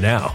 now.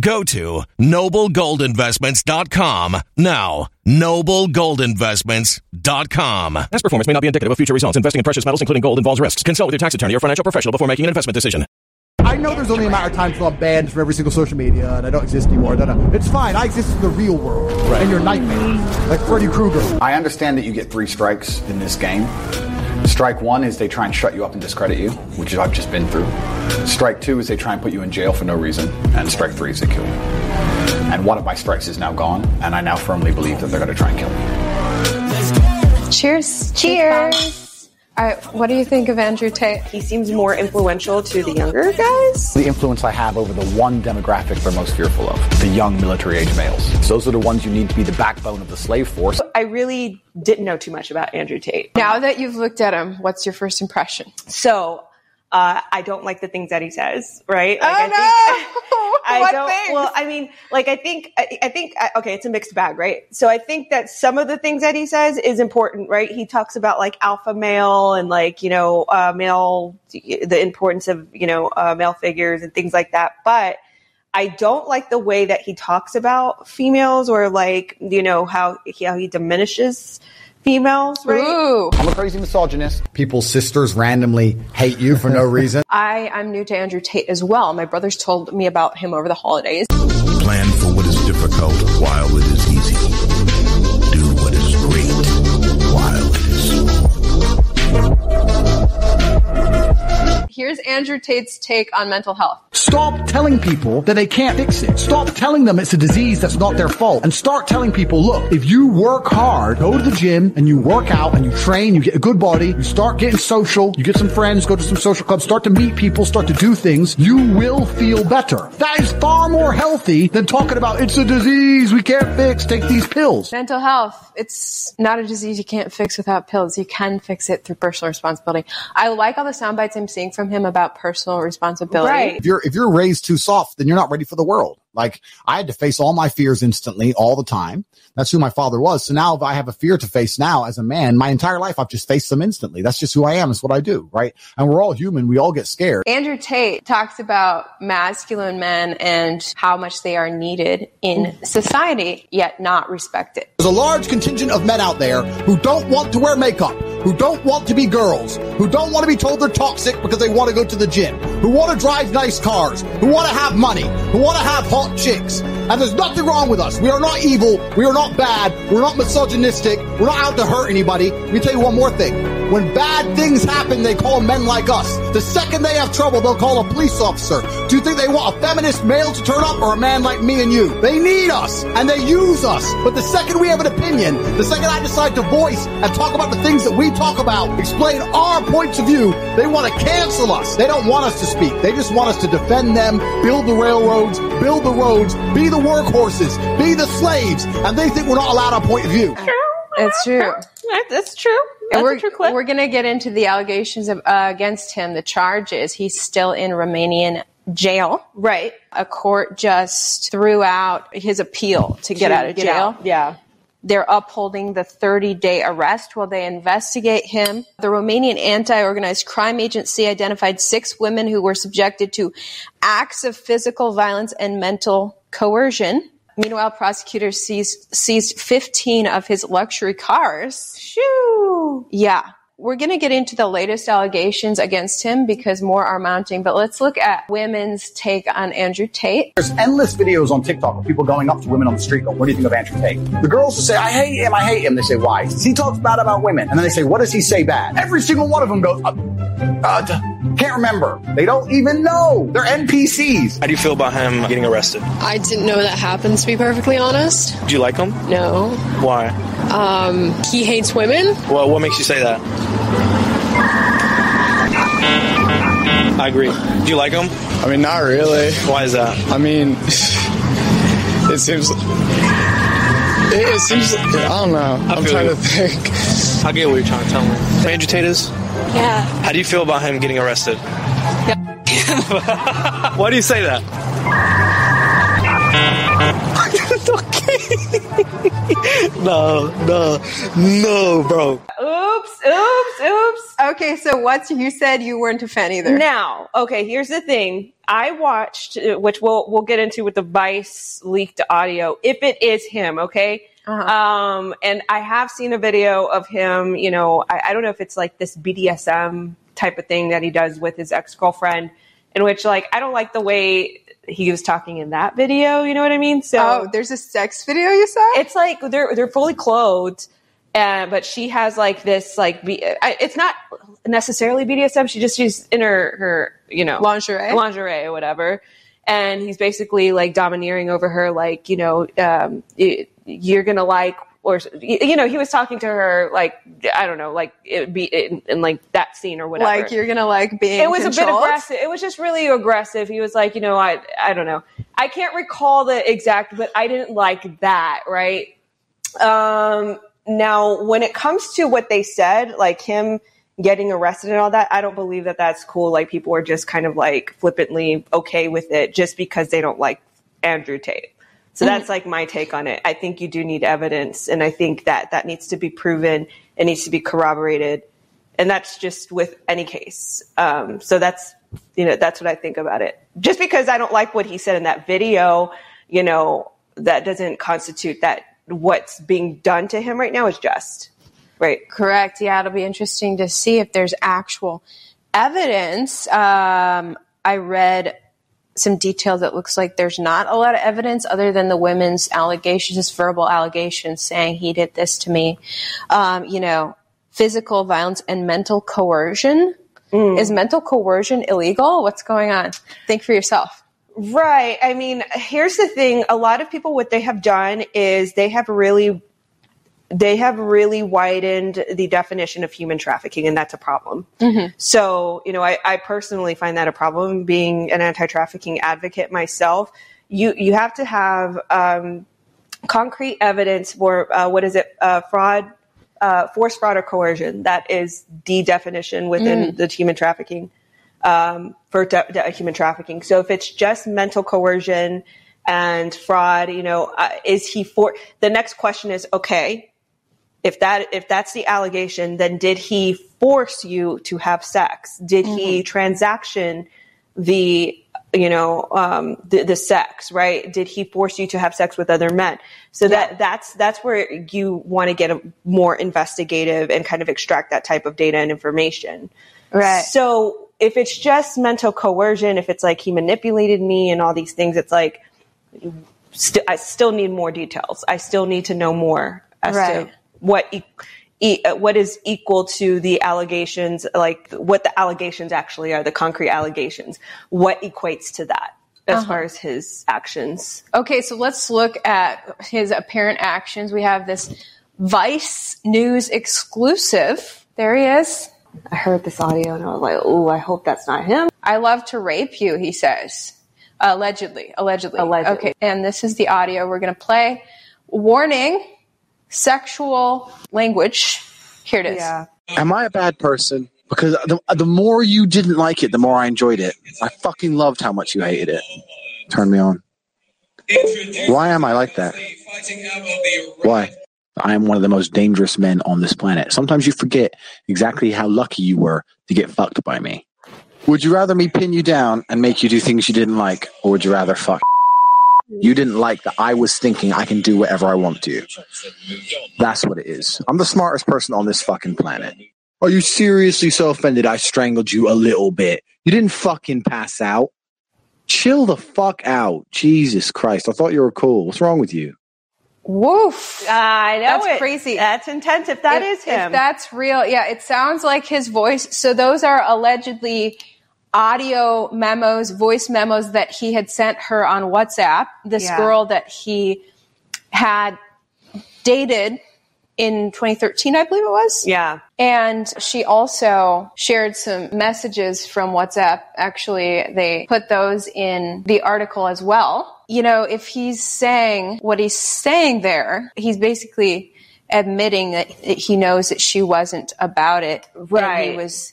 Go to noblegoldinvestments.com now. Noblegoldinvestments.com. Past performance may not be indicative of future results. Investing in precious metals, including gold, involves risks. Consult with your tax attorney or financial professional before making an investment decision. I know there's only a matter of time until I'm banned from every single social media and I don't exist anymore. No, no. It's fine. I exist in the real world. Right. And your nightmare. Like Freddy Krueger. I understand that you get three strikes in this game. Strike one is they try and shut you up and discredit you, which I've just been through. Strike two is they try and put you in jail for no reason. And strike three is they kill you. And one of my strikes is now gone, and I now firmly believe that they're going to try and kill me. Cheers. Cheers. All right, what do you think of Andrew Tate? He seems more influential to the younger guys. The influence I have over the one demographic they're most fearful of the young military age males. Those are the ones you need to be the backbone of the slave force. I really didn't know too much about Andrew Tate. Now that you've looked at him, what's your first impression? So, uh, I don't like the things that he says, right? Like, oh, I no! think, I don't. things? Well, I mean, like I think I, I think I- okay, it's a mixed bag, right? So I think that some of the things that he says is important, right? He talks about like alpha male and like you know uh, male, the importance of you know uh, male figures and things like that, but. I don't like the way that he talks about females or like, you know, how, how he diminishes females, right? Ooh. I'm a crazy misogynist. People's sisters randomly hate you for no reason. I, I'm new to Andrew Tate as well. My brothers told me about him over the holidays. Plan for what is difficult while it is easy. Here's Andrew Tate's take on mental health. Stop telling people that they can't fix it. Stop telling them it's a disease that's not their fault. And start telling people, look, if you work hard, go to the gym and you work out and you train, you get a good body, you start getting social, you get some friends, go to some social clubs, start to meet people, start to do things, you will feel better. That is far more healthy than talking about it's a disease we can't fix, take these pills. Mental health, it's not a disease you can't fix without pills. You can fix it through personal responsibility. I like all the sound bites I'm seeing from him about personal responsibility. Right. If you're if you're raised too soft, then you're not ready for the world. Like I had to face all my fears instantly, all the time. That's who my father was. So now if I have a fear to face now as a man, my entire life I've just faced them instantly. That's just who I am. It's what I do, right? And we're all human. We all get scared. Andrew Tate talks about masculine men and how much they are needed in society, yet not respected. There's a large contingent of men out there who don't want to wear makeup, who don't want to be girls, who don't want to be told they're toxic because they want to go to the gym, who want to drive nice cars, who want to have money, who want to have hot chicks. And there's nothing wrong with us. We are not evil. We are not bad. We're not misogynistic. We're not out to hurt anybody. Let me tell you one more thing. When bad things happen, they call men like us. The second they have trouble, they'll call a police officer. Do you think they want a feminist male to turn up or a man like me and you? They need us and they use us. But the second we have an opinion, the second I decide to voice and talk about the things that we talk about, explain our points of view, they want to cancel us. They don't want us to speak. They just want us to defend them, build the railroads, build the roads, be the workhorses, be the slaves, and they think we're not allowed our point of view. It's true. That's true. And we're, a true clip. we're going to get into the allegations of, uh, against him, the charges. He's still in Romanian jail. Right. A court just threw out his appeal to get To out of get jail. out, Yeah. They're upholding the 30 day arrest while they investigate him. The Romanian anti organized crime agency identified six women who were subjected to acts of physical violence and mental coercion. Meanwhile, prosecutors seized, seized 15 of his luxury cars. Shoo! Yeah. We're going to get into the latest allegations against him because more are mounting, but let's look at women's take on Andrew Tate. There's endless videos on TikTok of people going up to women on the street going, what do you think of Andrew Tate? The girls will say, I hate him, I hate him. They say, why? He talks bad about women. And then they say, what does he say bad? Every single one of them goes, uh, uh, can't remember. They don't even know. They're NPCs. How do you feel about him getting arrested? I didn't know that happened, to be perfectly honest. Do you like him? No. Why? Um, he hates women. Well, what makes you say that? I agree. Do you like him? I mean, not really. Why is that? I mean, it seems. It, it seems. I don't know. I'm trying you. to think. I get what you're trying to tell me. Andrew Tate is? Yeah. How do you feel about him getting arrested? Yeah. Why do you say that? okay. no, no, no, bro. Oops, oops. Okay, so what's you said you weren't a fan either. Now, okay, here's the thing. I watched, uh, which we'll we'll get into with the Vice leaked audio, if it is him, okay. Um, and I have seen a video of him. You know, I, I don't know if it's like this BDSM type of thing that he does with his ex girlfriend, in which like I don't like the way he was talking in that video. You know what I mean? So Oh, there's a sex video you saw? it's like they're they're fully clothed, uh, but she has like this like B, I, it's not necessarily BDSM. She just she's in her her you know Lingerie? lingerie or whatever, and he's basically like domineering over her. Like you know, um, you're gonna like. Or you know, he was talking to her like I don't know, like it would be in, in like that scene or whatever. Like you're gonna like being it was a bit aggressive. It was just really aggressive. He was like, you know, I I don't know. I can't recall the exact, but I didn't like that, right? Um now when it comes to what they said, like him getting arrested and all that, I don't believe that that's cool. Like people are just kind of like flippantly okay with it just because they don't like Andrew Tate. So that's like my take on it. I think you do need evidence, and I think that that needs to be proven. It needs to be corroborated, and that's just with any case. Um, so that's you know that's what I think about it. Just because I don't like what he said in that video, you know, that doesn't constitute that what's being done to him right now is just. Right. Correct. Yeah, it'll be interesting to see if there's actual evidence. Um, I read some details that looks like there's not a lot of evidence other than the women's allegations, verbal allegations saying he did this to me. Um, you know, physical violence and mental coercion. Is mental coercion illegal? What's going on? Think for yourself. Right. I mean, here's the thing. A lot of people, what they have done is they have really, they have really widened the definition of human trafficking, and that's a problem. So, you know, I, I personally find that a problem. Being an anti-trafficking advocate myself, you you have to have um, concrete evidence for uh, what is it? Uh, fraud, uh, force, fraud, or coercion. That is the definition within Mm. the human trafficking um, for de- de- human trafficking. So if it's just mental coercion and fraud, you know, uh, is he for? The next question is okay. If that if that's the allegation, then did he force you to have sex? Did he transaction the you know um, the, the sex? Right? Did he force you to have sex with other men? So that that's that's where you want to get a more investigative and kind of extract that type of data and information. Right. So if it's just mental coercion, if it's like he manipulated me and all these things, it's like st- I still need more details. I still need to know more as Right. to what e- e- what is equal to the allegations, like what the allegations actually are, the concrete allegations. What equates to that as Uh-huh. far as his actions? Okay, so let's look at his apparent actions. We have this Vice News exclusive. There he is. I heard this audio and I was like, "Oh, I hope that's not him." I love to rape you, he says. Allegedly, allegedly. Allegedly. Okay, and this is the audio we're going to play. Warning sexual language. Here it is. Yeah. Am I a bad person? Because the, the more you didn't like it, the more I enjoyed it. I fucking loved how much you hated it. Turn me on. Why am I like that? Why? I am one of the most dangerous men on this planet. Sometimes you forget exactly how lucky you were to get fucked by me. Would you rather me pin you down and make you do things you didn't like, or would you rather fuck? You didn't like that I was thinking I can do whatever I want to. That's what it is. I'm the smartest person on this fucking planet. Are you seriously so offended I strangled you a little bit? You didn't fucking pass out. Chill the fuck out. Jesus Christ. I thought you were cool. What's wrong with you? Woof. I know That's it. crazy. That's intense. If that if, is him, If that's real, yeah, it sounds like his voice. So those are allegedly audio memos, voice memos that he had sent her on WhatsApp. This Yeah. girl that he had dated in 2013, I believe it was. yeah. And she also shared some messages from WhatsApp. Actually, they put those in the article as well. You know, if he's saying what he's saying there, he's basically admitting that he knows that she wasn't about it. And he was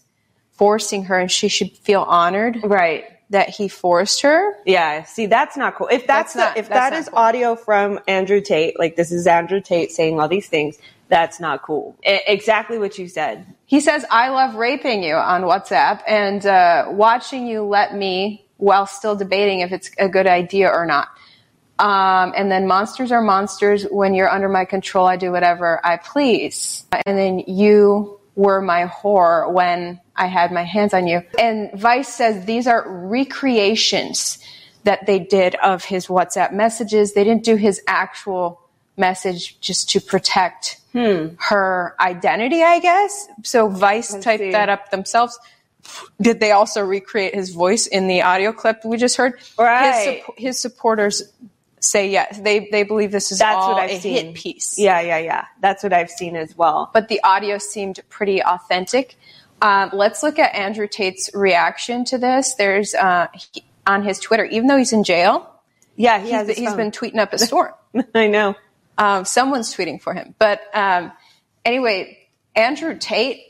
forcing her and she should feel honored Right. that he forced her. Yeah, see, that's not cool. If that's, That's not- if that's that is cool. audio from Andrew Tate, like this is Andrew Tate saying all these things, that's not cool. E- exactly what you said. He says, I love raping you on WhatsApp and uh, watching you let me while still debating if it's a good idea or not. Um, and then monsters are monsters. When you're under my control, I do whatever I please. And then you were my whore when I had my hands on you. And Vice says these are recreations that they did of his WhatsApp messages. They didn't do his actual message just to protect her identity, I guess. So Vice typed that up themselves. Did they also recreate his voice in the audio clip we just heard? Right. His, his supporters say yes. They they believe this is That's all what I've a seen. hit piece. Yeah, yeah, yeah. That's what I've seen as well. But the audio seemed pretty authentic. Um, let's look at Andrew Tate's reaction to this. There's uh, he, on his Twitter, even though he's in jail, Yeah, he he's, he's been tweeting up a storm. I know. Um, someone's tweeting for him. But um, anyway, Andrew Tate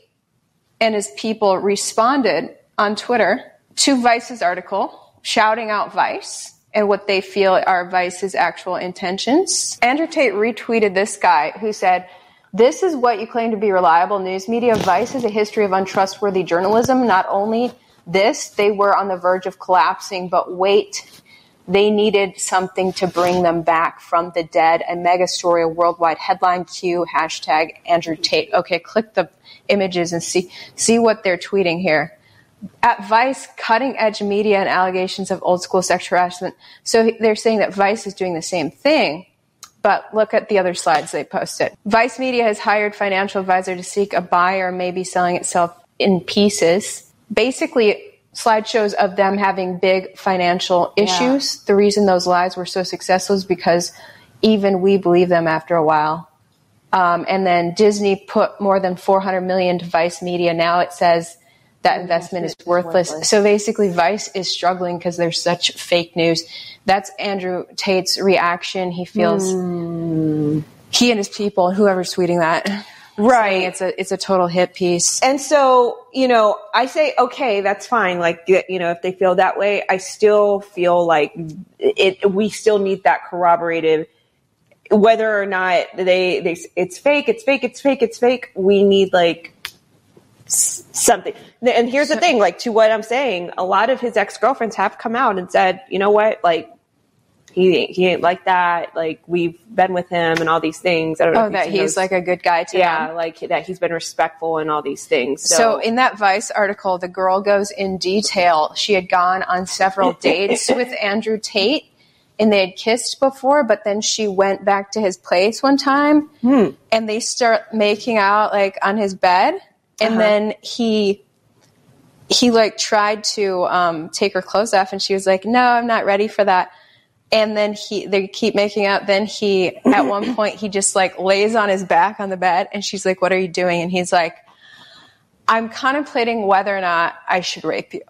and his people responded on Twitter to Vice's article, shouting out Vice and what they feel are Vice's actual intentions. Andrew Tate retweeted this guy who said, This is what you claim to be reliable news media. Vice has a history of untrustworthy journalism. Not only this, they were on the verge of collapsing, but wait, they needed something to bring them back from the dead. A mega story, a worldwide headline Q, hashtag Andrew Tate. Okay, click the images and see see what they're tweeting here. At Vice, cutting edge media and allegations of old school sexual harassment. So they're saying that Vice is doing the same thing. But look at the other slides they posted. Vice Media has hired financial advisor to seek a buyer, maybe selling itself in pieces. Basically, slideshows of them having big financial issues. The reason those lies were so successful is because even we believe them after a while. Um, and then Disney put more than 400 million to Vice Media. Now it says that investment is worthless. So basically, Vice is struggling because there's such fake news. That's Andrew Tate's reaction. He feels he and his people, whoever's tweeting that, Right. It's a it's a total hit piece. And so, you know, I say, okay, that's fine. Like, you know, if they feel that way, I still feel like it, we still need that corroborative, whether or not they, they, it's fake, it's fake, it's fake, it's fake. We need like something. And here's the thing, like to what I'm saying, a lot of his ex-girlfriends have come out and said, you know what, like, he ain't, he ain't like that. Like we've been with him and all these things. I don't know. Oh, if that he's like a good guy to yeah, them. like that he's been respectful and all these things. So, So, in that Vice article, the girl goes in detail. She had gone on several dates with Andrew Tate and they had kissed before, but then she went back to his place one time and they start making out like on his bed. And Uh-huh. then he he like tried to um, take her clothes off and she was like, No, I'm not ready for that. And then he they keep making up Then he at one point he just like lays on his back on the bed and she's like, What are you doing? And he's like, I'm contemplating whether or not I should rape you.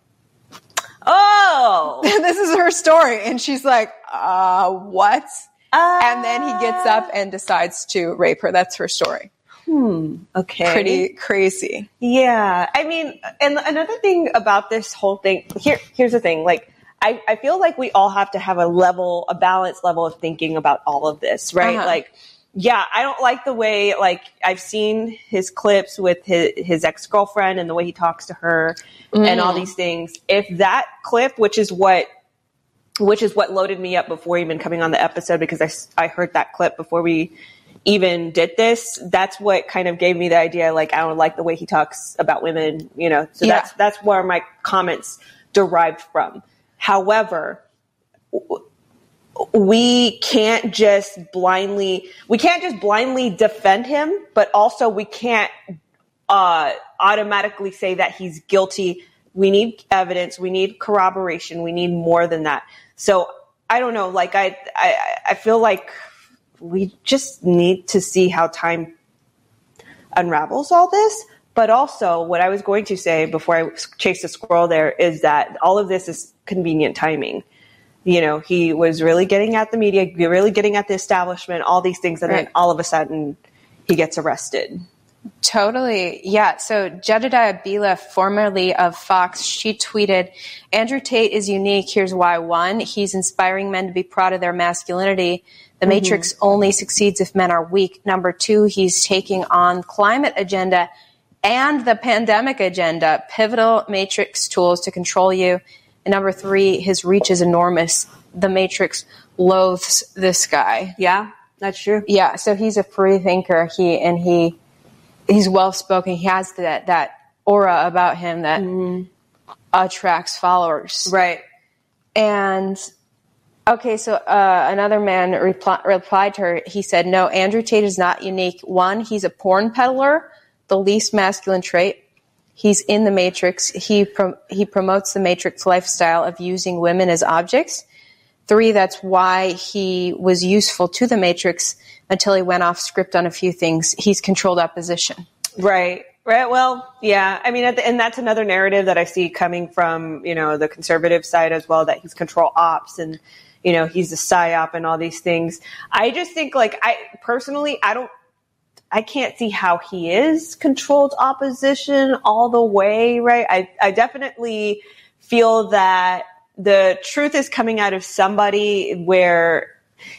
Oh, this is her story. And she's like, uh, what? and then he gets up and decides to rape her. That's her story. Hmm. Okay. Pretty crazy. Yeah. I mean, and another thing about this whole thing here, here's the thing. Like, I, I feel like we all have to have a level, a balanced level of thinking about all of this, right? Uh-huh. Like, yeah, I don't like the way, like, I've seen his clips with his, his ex girlfriend and the way he talks to her and all Mm. these things. If that clip, which is what which is what loaded me up before even coming on the episode because I, I heard that clip before we even did this. That's what kind of gave me the idea. Like, I don't like the way he talks about women, you know, so Yeah. that's, that's where my comments derived from. However, we can't just blindly, we can't just blindly defend him, but also we can't uh, automatically say that he's guilty. We need evidence. We need corroboration. We need more than that. So I don't know. Like I, I, I feel like we just need to see how time unravels all this. But also, what I was going to say before I chased the squirrel there is that all of this is convenient timing. You know, he was really getting at the media, really getting at the establishment, all these things, and then all of a sudden he gets arrested. Totally. Yeah. So Jedediah Bila, formerly of Fox, she tweeted, Andrew Tate is unique. Here's why. One, he's inspiring men to be proud of their masculinity. The Mhm. Matrix only succeeds if men are weak. Number two, he's taking on climate agenda and the pandemic agenda, pivotal Matrix tools to control you. And number three, his reach is enormous. The Matrix loathes this guy. Yeah, that's true. Yeah. So he's a free thinker. He, and he, he's well spoken. He has that that aura about him that attracts followers. Right. And okay, so uh, another man repli- replied to her. He said, "No, Andrew Tate is not unique. One, he's a porn peddler, the least masculine trait. He's in the Matrix. He prom- he promotes the Matrix lifestyle of using women as objects." Three, that's why he was useful to the Matrix until he went off script on a few things. He's controlled opposition. Right. Right. Well, yeah. I mean, the, and that's another narrative that I see coming from, you know, the conservative side as well, that he's control ops and, you know, he's a psyop and all these things. I just think like, I personally, I don't, I can't see how he is controlled opposition all the way, right? I, I definitely feel that the truth is coming out of somebody where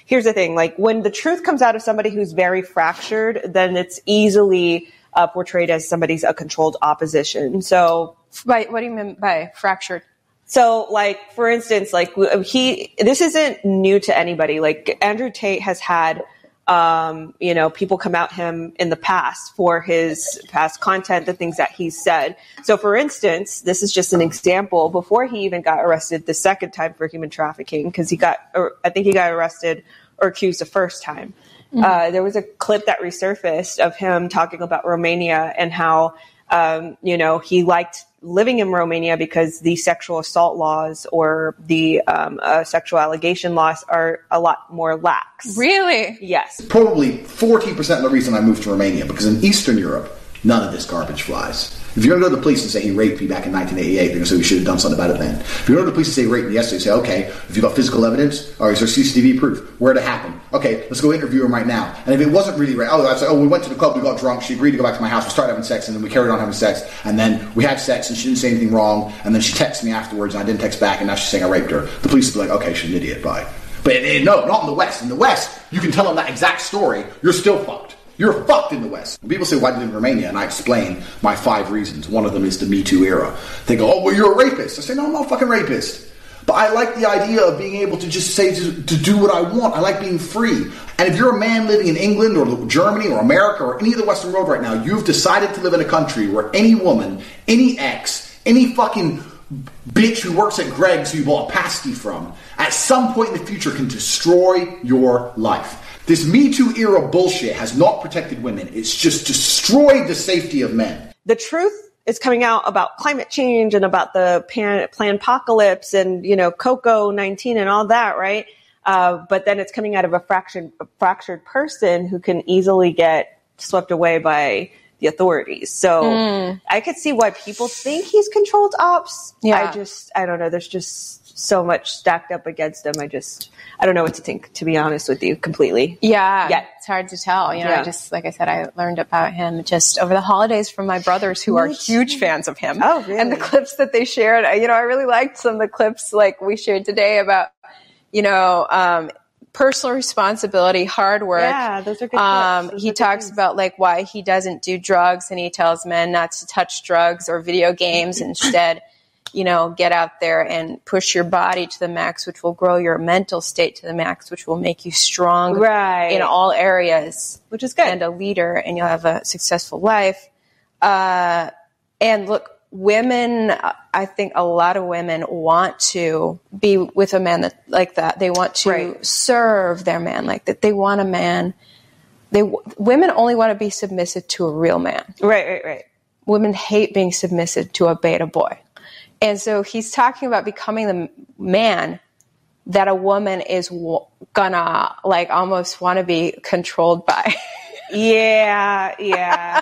here's the thing like when the truth comes out of somebody who's very fractured then it's easily uh, portrayed as somebody's a controlled opposition. So by what do you mean by fractured? So like for instance like he this isn't new to anybody. Like andrew tate has had um, you know, people come out him in the past for his past content, the things that he's said. So, for instance, this is just an example. Before he even got arrested the second time for human trafficking, because he got, or I think he got arrested or accused the first time. Mm-hmm. Uh, there was a clip that resurfaced of him talking about Romania and how, um, you know, he liked living in Romania because the sexual assault laws or the um, uh, sexual allegation laws are a lot more lax. Really? Yes. Probably 40% of the reason I moved to Romania because in Eastern Europe, none of this garbage flies. If you're going to go to the police and say he raped me back in 1988, they're going to say we should have done something about it then. If you go to the police and say he raped me yesterday, say, okay, if you've got physical evidence, or is there CCTV proof? Where it happen? Okay, let's go interview him right now. And if it wasn't really rape, oh, I'd say, oh, we went to the club, we got drunk, she agreed to go back to my house, we started having sex, and then we carried on having sex, and then we had sex, and she didn't say anything wrong, and then she texted me afterwards, and I didn't text back, and now she's saying I raped her. The police would be like, okay, she's an idiot, bye. But eh, no, not in the West. In the West, you can tell them that exact story, you're still fucked. You're fucked in the West. When people say, why do you live in Romania? And I explain my five reasons. One of them is the Me Too era. They go, oh, well, you're a rapist. I say, no, I'm not a fucking rapist. But I like the idea of being able to just say to, to, do what I want. I like being free. And if you're a man living in England or Germany or America or any of the Western world right now, you've decided to live in a country where any woman, any ex, any fucking bitch who works at Greggs who you bought a pasty from, at some point in the future can destroy your life. This Me Too era bullshit has not protected women. It's just destroyed the safety of men. The truth is coming out about climate change and about the pan, plan apocalypse and, you know, Coco 19 and all that, right? Uh, but then it's coming out of a fractured, a fractured person who can easily get swept away by the authorities. So mm. I could see why people think he's controlled ops. Yeah. I just, I don't know. There's just so much stacked up against him. I just, I don't know what to think, to be honest with you, completely. Yeah, Yet. it's hard to tell. You know, yeah. I just like I said, I learned about him just over the holidays from my brothers who are huge fans of him. Oh, really? And the clips that they shared, you know, I really liked some of the clips like we shared today about, you know, um, personal responsibility, hard work. Yeah, those are good. Um, he talks things. about like why he doesn't do drugs, and he tells men not to touch drugs or video games instead you know, get out there and push your body to the max, which will grow your mental state to the max, which will make you strong right. in all areas, which is good, and a leader, and you'll have a successful life. Uh, and look, women, I think a lot of women want to be with a man that like that. They want to right. serve their man like that. They want a man. They women only want to be submissive to a real man. Right, right, right. Women hate being submissive to a beta boy. And so he's talking about becoming the man that a woman is gonna like almost want to be controlled by. yeah, yeah.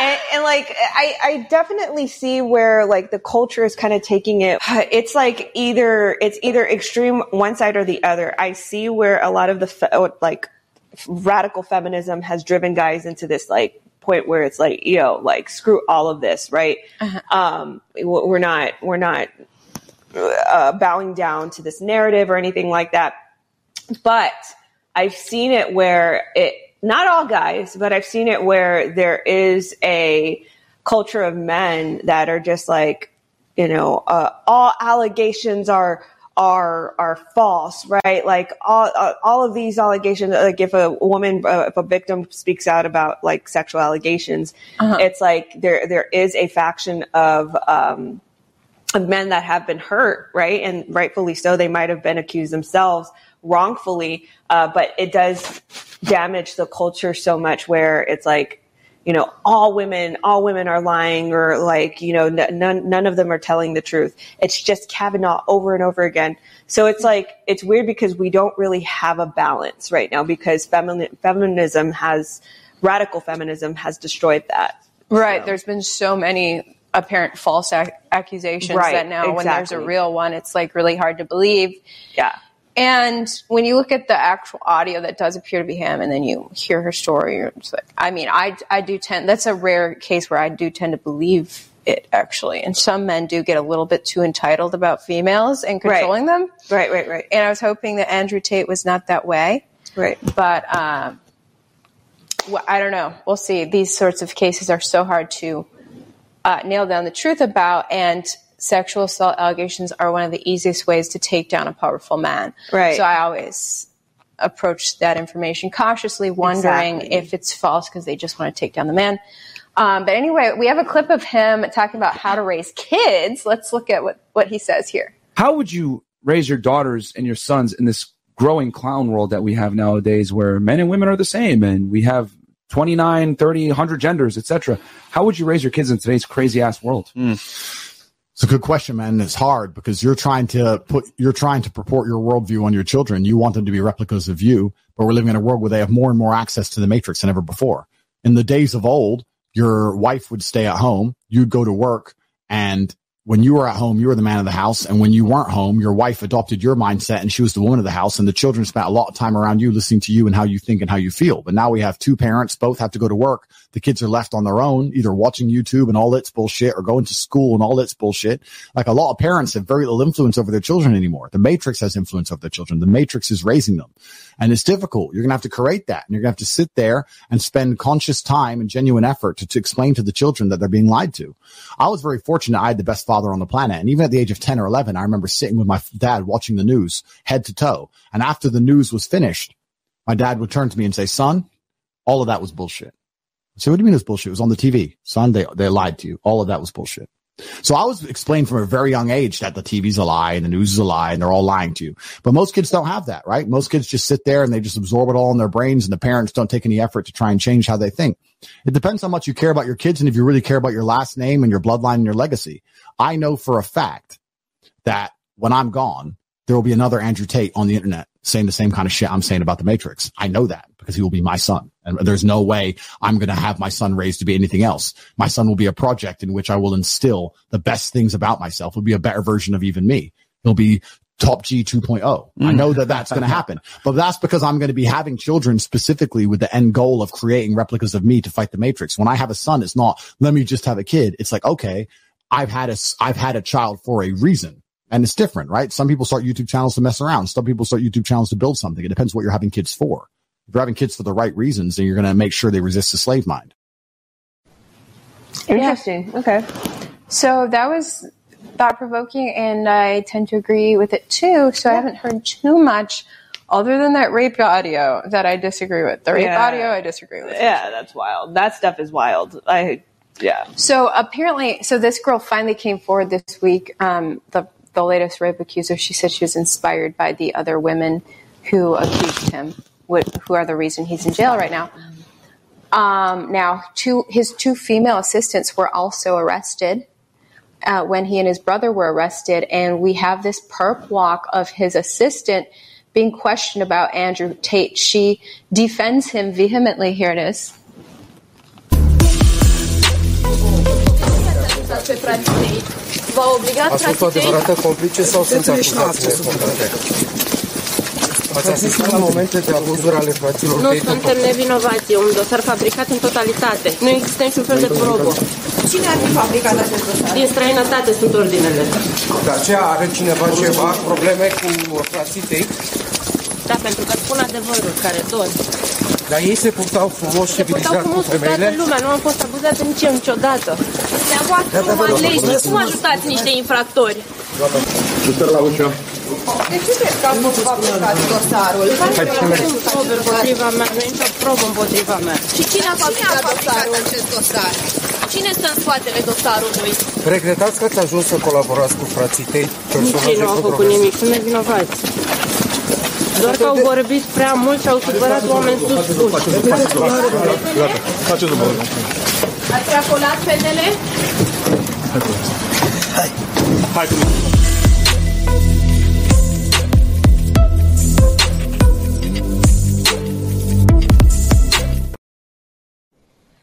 and, and, like, I, I definitely see where like the culture is kind of taking it. It's like either, it's either extreme one side or the other. I see where a lot of the, fe- like, radical feminism has driven guys into this like point where it's like, you know, like screw all of this, right? Uh-huh. Um, we're not, we're not uh, bowing down to this narrative or anything like that. But I've seen it where it, not all guys, but I've seen it where there is a culture of men that are just like, you know, uh, all allegations are are are false, right? Like all uh, all of these allegations, like if a woman, uh, if a victim speaks out about like sexual allegations, uh-huh. it's like there there is a faction of um, of men that have been hurt, right, and rightfully so. They might have been accused themselves wrongfully, uh, but it does damage the culture so much where it's like you know, all women, all women are lying or like, you know, n- none, none of them are telling the truth. It's just Kavanaugh over and over again. So it's like, it's weird because we don't really have a balance right now because femini- feminism has, radical feminism has destroyed that. Right. So. There's been so many apparent false ac- accusations right, that now exactly. when there's a real one, it's like really hard to believe. Yeah. And when you look at the actual audio that does appear to be him, and then you hear her story, you're just like, I mean, I, I do tend, that's a rare case where I do tend to believe it actually. And some men do get a little bit too entitled about females and controlling them. Right, right, right. And I was hoping that Andrew Tate was not that way. Right. But, um, well, I don't know. We'll see. These sorts of cases are so hard to uh, nail down the truth about, and sexual assault allegations are one of the easiest ways to take down a powerful man. Right. So I always approach that information cautiously, wondering Exactly. if it's false because they just want to take down the man. Um, but anyway, we have a clip of him talking about how to raise kids. Let's look at what, what he says here. How would you raise your daughters and your sons in this growing clown world that we have nowadays where men and women are the same and we have 29, 30, 100 genders, etc. How would you raise your kids in today's crazy ass world? It's a good question, man. It's hard because you're trying to put, you're trying to purport your worldview on your children. You want them to be replicas of you, but we're living in a world where they have more and more access to the matrix than ever before. In the days of old, your wife would stay at home, you'd go to work, and when you were at home, you were the man of the house. And when you weren't home, your wife adopted your mindset and she was the woman of the house. And the children spent a lot of time around you listening to you and how you think and how you feel. But now we have two parents, both have to go to work. The kids are left on their own, either watching YouTube and all its bullshit or going to school and all its bullshit. Like a lot of parents have very little influence over their children anymore. The matrix has influence over their children. The matrix is raising them. And it's difficult. You're going to have to create that. And you're going to have to sit there and spend conscious time and genuine effort to, to explain to the children that they're being lied to. I was very fortunate. I had the best father on the planet. And even at the age of 10 or 11, I remember sitting with my dad watching the news head to toe. And after the news was finished, my dad would turn to me and say, son, all of that was bullshit. Said, what do you mean it's bullshit? It was on the TV. Son, they, they lied to you. All of that was bullshit. So I was explained from a very young age that the TV's a lie and the news is a lie and they're all lying to you. But most kids don't have that, right? Most kids just sit there and they just absorb it all in their brains and the parents don't take any effort to try and change how they think. It depends how much you care about your kids and if you really care about your last name and your bloodline and your legacy. I know for a fact that when I'm gone, there will be another Andrew Tate on the internet saying the same kind of shit I'm saying about the Matrix. I know that because he will be my son. And there's no way I'm going to have my son raised to be anything else. My son will be a project in which I will instill the best things about myself. He'll be a better version of even me. He'll be top G 2.0. I mm. know that that's going to happen, but that's because I'm going to be having children specifically with the end goal of creating replicas of me to fight the matrix. When I have a son, it's not, let me just have a kid. It's like, okay, I've had a, I've had a child for a reason. And it's different, right? Some people start YouTube channels to mess around. Some people start YouTube channels to build something. It depends what you're having kids for. If you're having kids for the right reasons, then you're going to make sure they resist the slave mind. Interesting. Okay. So that was thought provoking, and I tend to agree with it too. So I haven't heard too much other than that rape audio that I disagree with. The rape Yeah. audio I disagree with. Yeah, that's wild. That stuff is wild. I yeah. So apparently, so this girl finally came forward this week. Um, the the latest rape accuser. She said she was inspired by the other women who accused him, wh- who are the reason he's in jail right now. Um, now, two his two female assistants were also arrested uh, when he and his brother were arrested, and we have this perp walk of his assistant being questioned about Andrew Tate. She defends him vehemently. Here it is. V-a obligat A fost o adevărată complice sau sunt acuzații necomplete? Ați asistat la momente de abuzuri ale fraților Nu tăi suntem nevinovați, e un dosar fabricat în totalitate. Nu există niciun fel de probă. Cine ar fi fabricat acest dosar? Din străinătate sunt ordinele. De aceea are cineva ceva probleme cu frații tăi? Da, pentru că spun adevărul, care tot. Dar ei se purtau frumos și Se purtau civilizat cu frumos cu toată femeile? lumea, nu am fost abuzată nici eu niciodată. Dumneavoastră, Da, da, da, numai da, legi, mulțumesc. cum ajutați niște infractori? Șuter la ușă. De ce crezi că am fost fabricat dosarul? Hai, Nu spune. sunt probe împotriva mea, nu e nicio probă împotriva mea. Și cine a fabricat, dosarul? acest dosar? Cine stă în spatele dosarului? Regretați că ați ajuns să colaborați cu frații tăi? Nici personaje ei nu au făcut controverse? nimic, sunt nevinovați. Doar că au vorbit prea mult și au supărat oameni suspuși. Gata, faceți după Ați racolat penele? Hai.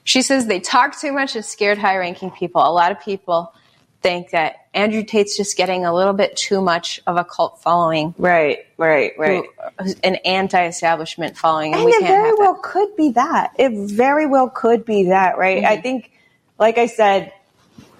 She says they talk too much and scared high ranking people. A lot of people think that Andrew Tate's just getting a little bit too much of a cult following. Right, right, right. An anti-establishment following, and, And we it can't very have that. well could be that. It very well could be that, right? I Mhm. think, like I said,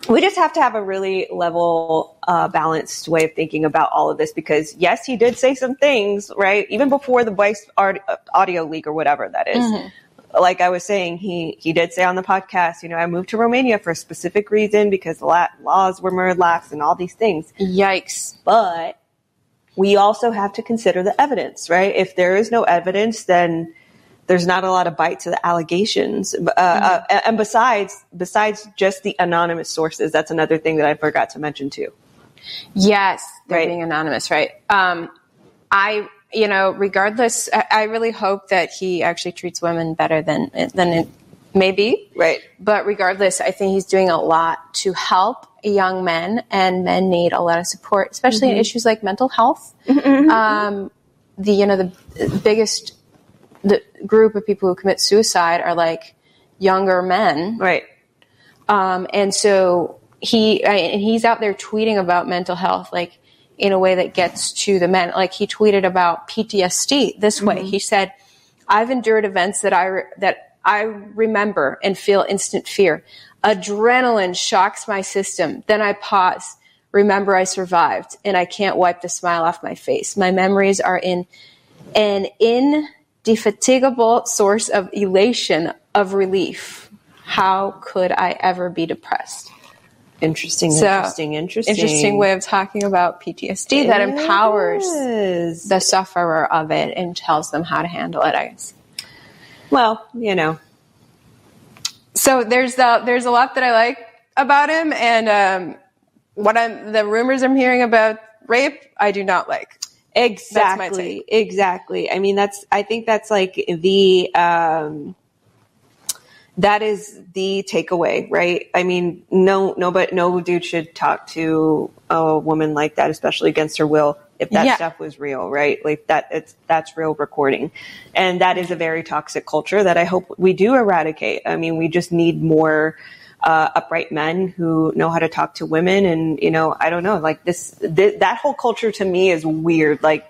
we just have to have a really level, uh, balanced way of thinking about all of this because, yes, he did say some things, right? Even before the Vice aud- audio leak or whatever that is. Mhm. Like I was saying, he, he did say on the podcast, you know, I moved to Romania for a specific reason because laws were more lax and all these things. Yikes. But we also have to consider the evidence, right? If there is no evidence, then there's not a lot of bite to the allegations. Uh, uh, and besides, besides just the anonymous sources, that's another thing that I forgot to mention too. Yes, they're being anonymous, right? Um, I, you know, regardless, I, I really hope that he actually treats women better than than it maybe. Right. But regardless, I think he's doing a lot to help young men, and men need a lot of support, especially in Mhm. issues like mental health. Mm-hmm. Um, the you know the biggest the group of people who commit suicide are like younger men, right? Um, and so he I, and he's out there tweeting about mental health, like in a way that gets to the men. Like he tweeted about PTSD this way. Mhm. He said, "I've endured events that I re- that I remember and feel instant fear. Adrenaline shocks my system. Then I pause." Remember, I survived, and I can't wipe the smile off my face. My memories are in an indefatigable source of elation, of relief. How could I ever be depressed? Interesting, So, interesting, interesting. Interesting way of talking about PTSD that It empowers the sufferer of it and tells them how to handle it, I guess. Well, you know. So there's the, there's a lot that I like about him, and um, what I'm the rumors I'm hearing about rape, I do not like. Exactly. Exactly. I mean, that's, I think that's like the, um, that is the takeaway, right? I mean, no, no, but no dude should talk to a woman like that, especially against her will, if that Yeah. stuff was real, right? Like that, it's, that's real recording. And that is a very toxic culture that I hope we do eradicate. I mean, we just need more, uh, upright men who know how to talk to women and, you know, I don't know, like this, th- that whole culture to me is weird. Like,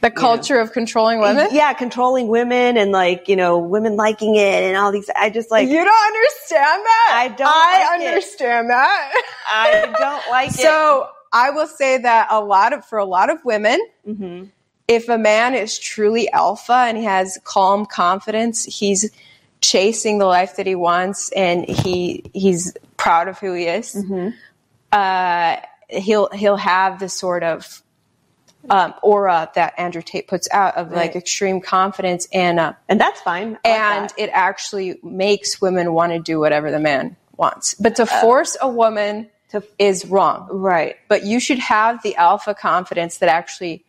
The culture of controlling women? yeah, controlling women and like, you know, women liking it and all these. I just like. You don't understand that? I don't I like it. understand that. I don't like it. So I will say that a lot of for a lot of women, Mm-hmm. if a man is truly alpha and he has calm confidence, he's chasing the life that he wants and he he's proud of who he is. Mm-hmm. Uh, he'll he'll have the sort of um, aura that Andrew Tate puts out of like extreme confidence and uh, and that's fine. and it actually makes women want to do whatever the man wants. But to Uh, force a woman to is wrong. Right. But you should have the alpha confidence that actually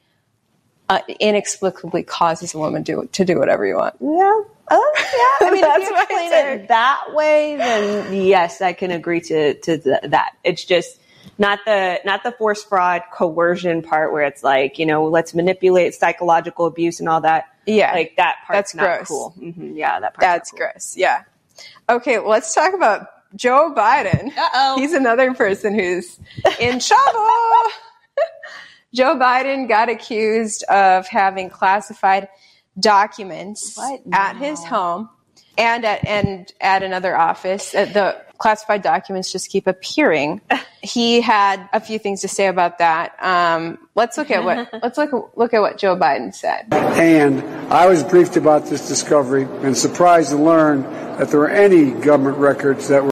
uh, inexplicably causes a woman do, to do whatever you want. Yeah. Oh, yeah. I mean, if you explain it that way, then yes, I can agree to to th- that. It's just not the not the force, fraud, coercion part where it's like you know let's manipulate psychological abuse and all that. Yeah, like that part's That's not gross. cool. hmm Yeah, that part. That's gross. Yeah. Okay, let's talk about Joe Biden. Uh-oh. He's another person who's in trouble. Joe Biden got accused of having classified documents at his home and at and at another office. Uh, The classified documents just keep appearing. he had a few things to say about that. Um, let's look at what let's look look at what Joe Biden said. And I was briefed about this discovery and surprised to learn that there were any government records that were.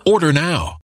Order now.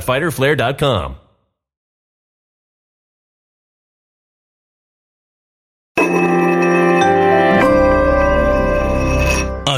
www.fighterflare.com.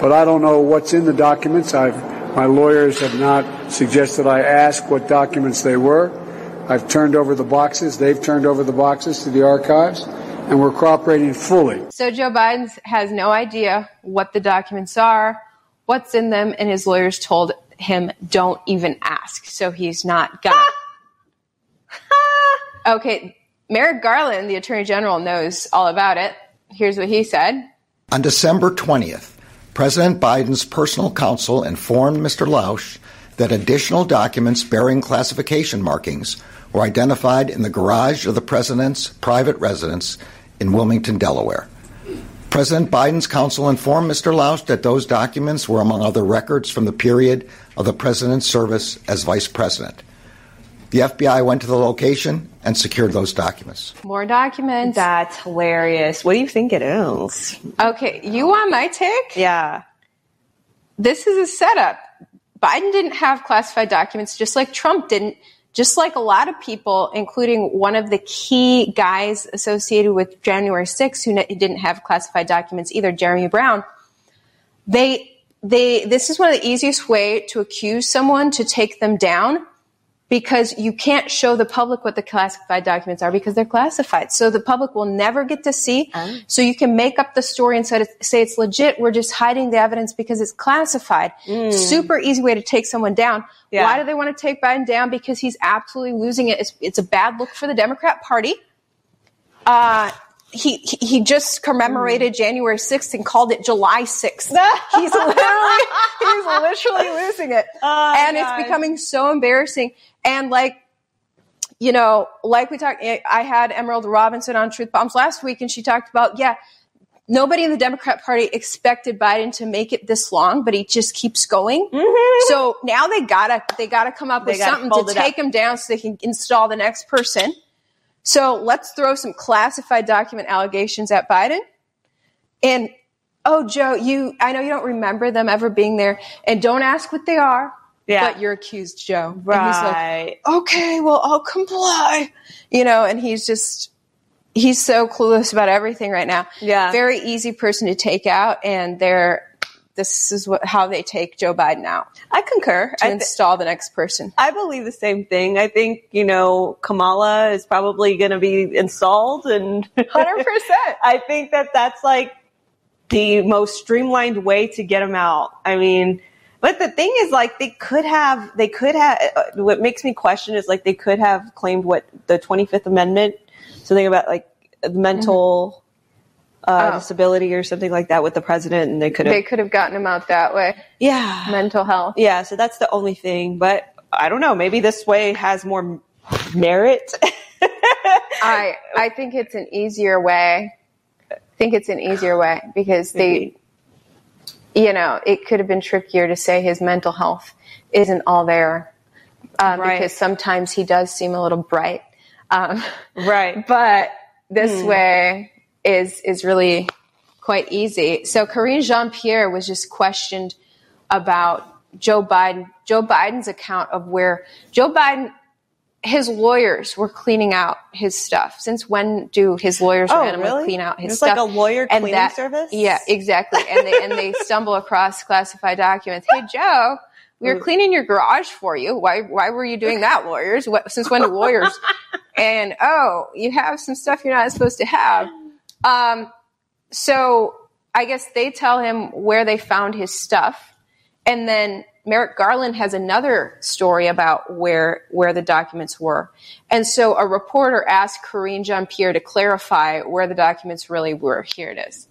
But I don't know what's in the documents. I've, my lawyers have not suggested I ask what documents they were. I've turned over the boxes. They've turned over the boxes to the archives, and we're cooperating fully. So Joe Biden has no idea what the documents are, what's in them, and his lawyers told him don't even ask. So he's not gonna. okay, Merrick Garland, the Attorney General, knows all about it. Here's what he said. On December 20th, President Biden's personal counsel informed Mr. Lausch that additional documents bearing classification markings were identified in the garage of the president's private residence in Wilmington, Delaware. President Biden's counsel informed Mr. Lausch that those documents were among other records from the period of the president's service as vice president. The FBI went to the location and secured those documents. More documents. That's hilarious. What do you think it is? Okay, you want my take? Yeah. This is a setup. Biden didn't have classified documents, just like Trump didn't, just like a lot of people, including one of the key guys associated with January 6th who ne- didn't have classified documents either, Jeremy Brown. They, they, this is one of the easiest way to accuse someone to take them down because you can't show the public what the classified documents are because they're classified. So the public will never get to see. So you can make up the story and say, say it's legit. We're just hiding the evidence because it's classified. Mm. Super easy way to take someone down. Yeah. Why do they want to take Biden down? Because he's absolutely losing it. It's, it's a bad look for the Democrat Party. Uh, he, he he just commemorated January 6th and called it July 6th. he's literally he's literally losing it. and God. it's becoming so embarrassing. And like, you know, like we talked, I had Emerald Robinson on Truth Bombs last week and she talked about, yeah, nobody in the Democrat Party expected Biden to make it this long, but he just keeps going. So now they gotta, they gotta come up Mm-hmm. They with something to it up. take him down so they can install the next person. So let's throw some classified document allegations at Biden. And oh, Joe, you, I know you don't remember them ever being there and don't ask what they are. Yeah. but you're accused, Joe. And he's Right. like, okay, well, I'll comply. You know, and he's just, he's so clueless about everything right now. Yeah. Very easy person to take out, and they're, this is what, how they take Joe Biden out. I concur. To I thi- install the next person. I believe the same thing. I think, you know, Kamala is probably going to be installed and 100%. I think that that's like the most streamlined way to get him out. I mean, but the thing is like they could have, they could have, uh, what makes me question is like they could have claimed what the 25th Amendment, something about like mental uh, Oh. disability or something like that with the president and they could have They could have gotten him out that way. Yeah. Mental health. Yeah, so that's the only thing. But I don't know. Maybe this way has more merit. I I think it's an easier way. I think it's an easier way because they, you know, it could have been trickier to say his mental health isn't all there, um, Right. because sometimes he does seem a little bright. Um, right. But this Hmm. way is is really quite easy. So Karine Jean Pierre was just questioned about Joe Biden, Joe Biden's account of where Joe Biden, his lawyers were cleaning out his stuff. Since when do his lawyers Oh, randomly really? clean out his There's stuff? like a lawyer And cleaning service? Yeah, exactly. And they and they stumble across classified documents. Hey Joe, we were cleaning your garage for you. Why why were you doing that, lawyers? What, since when do lawyers? and oh, you have some stuff you're not supposed to have. Um, so I guess they tell him where they found his stuff, and then Merrick Garland has another story about where where the documents were. And so a reporter asked Karine Jean Pierre to clarify where the documents really were. Here it is.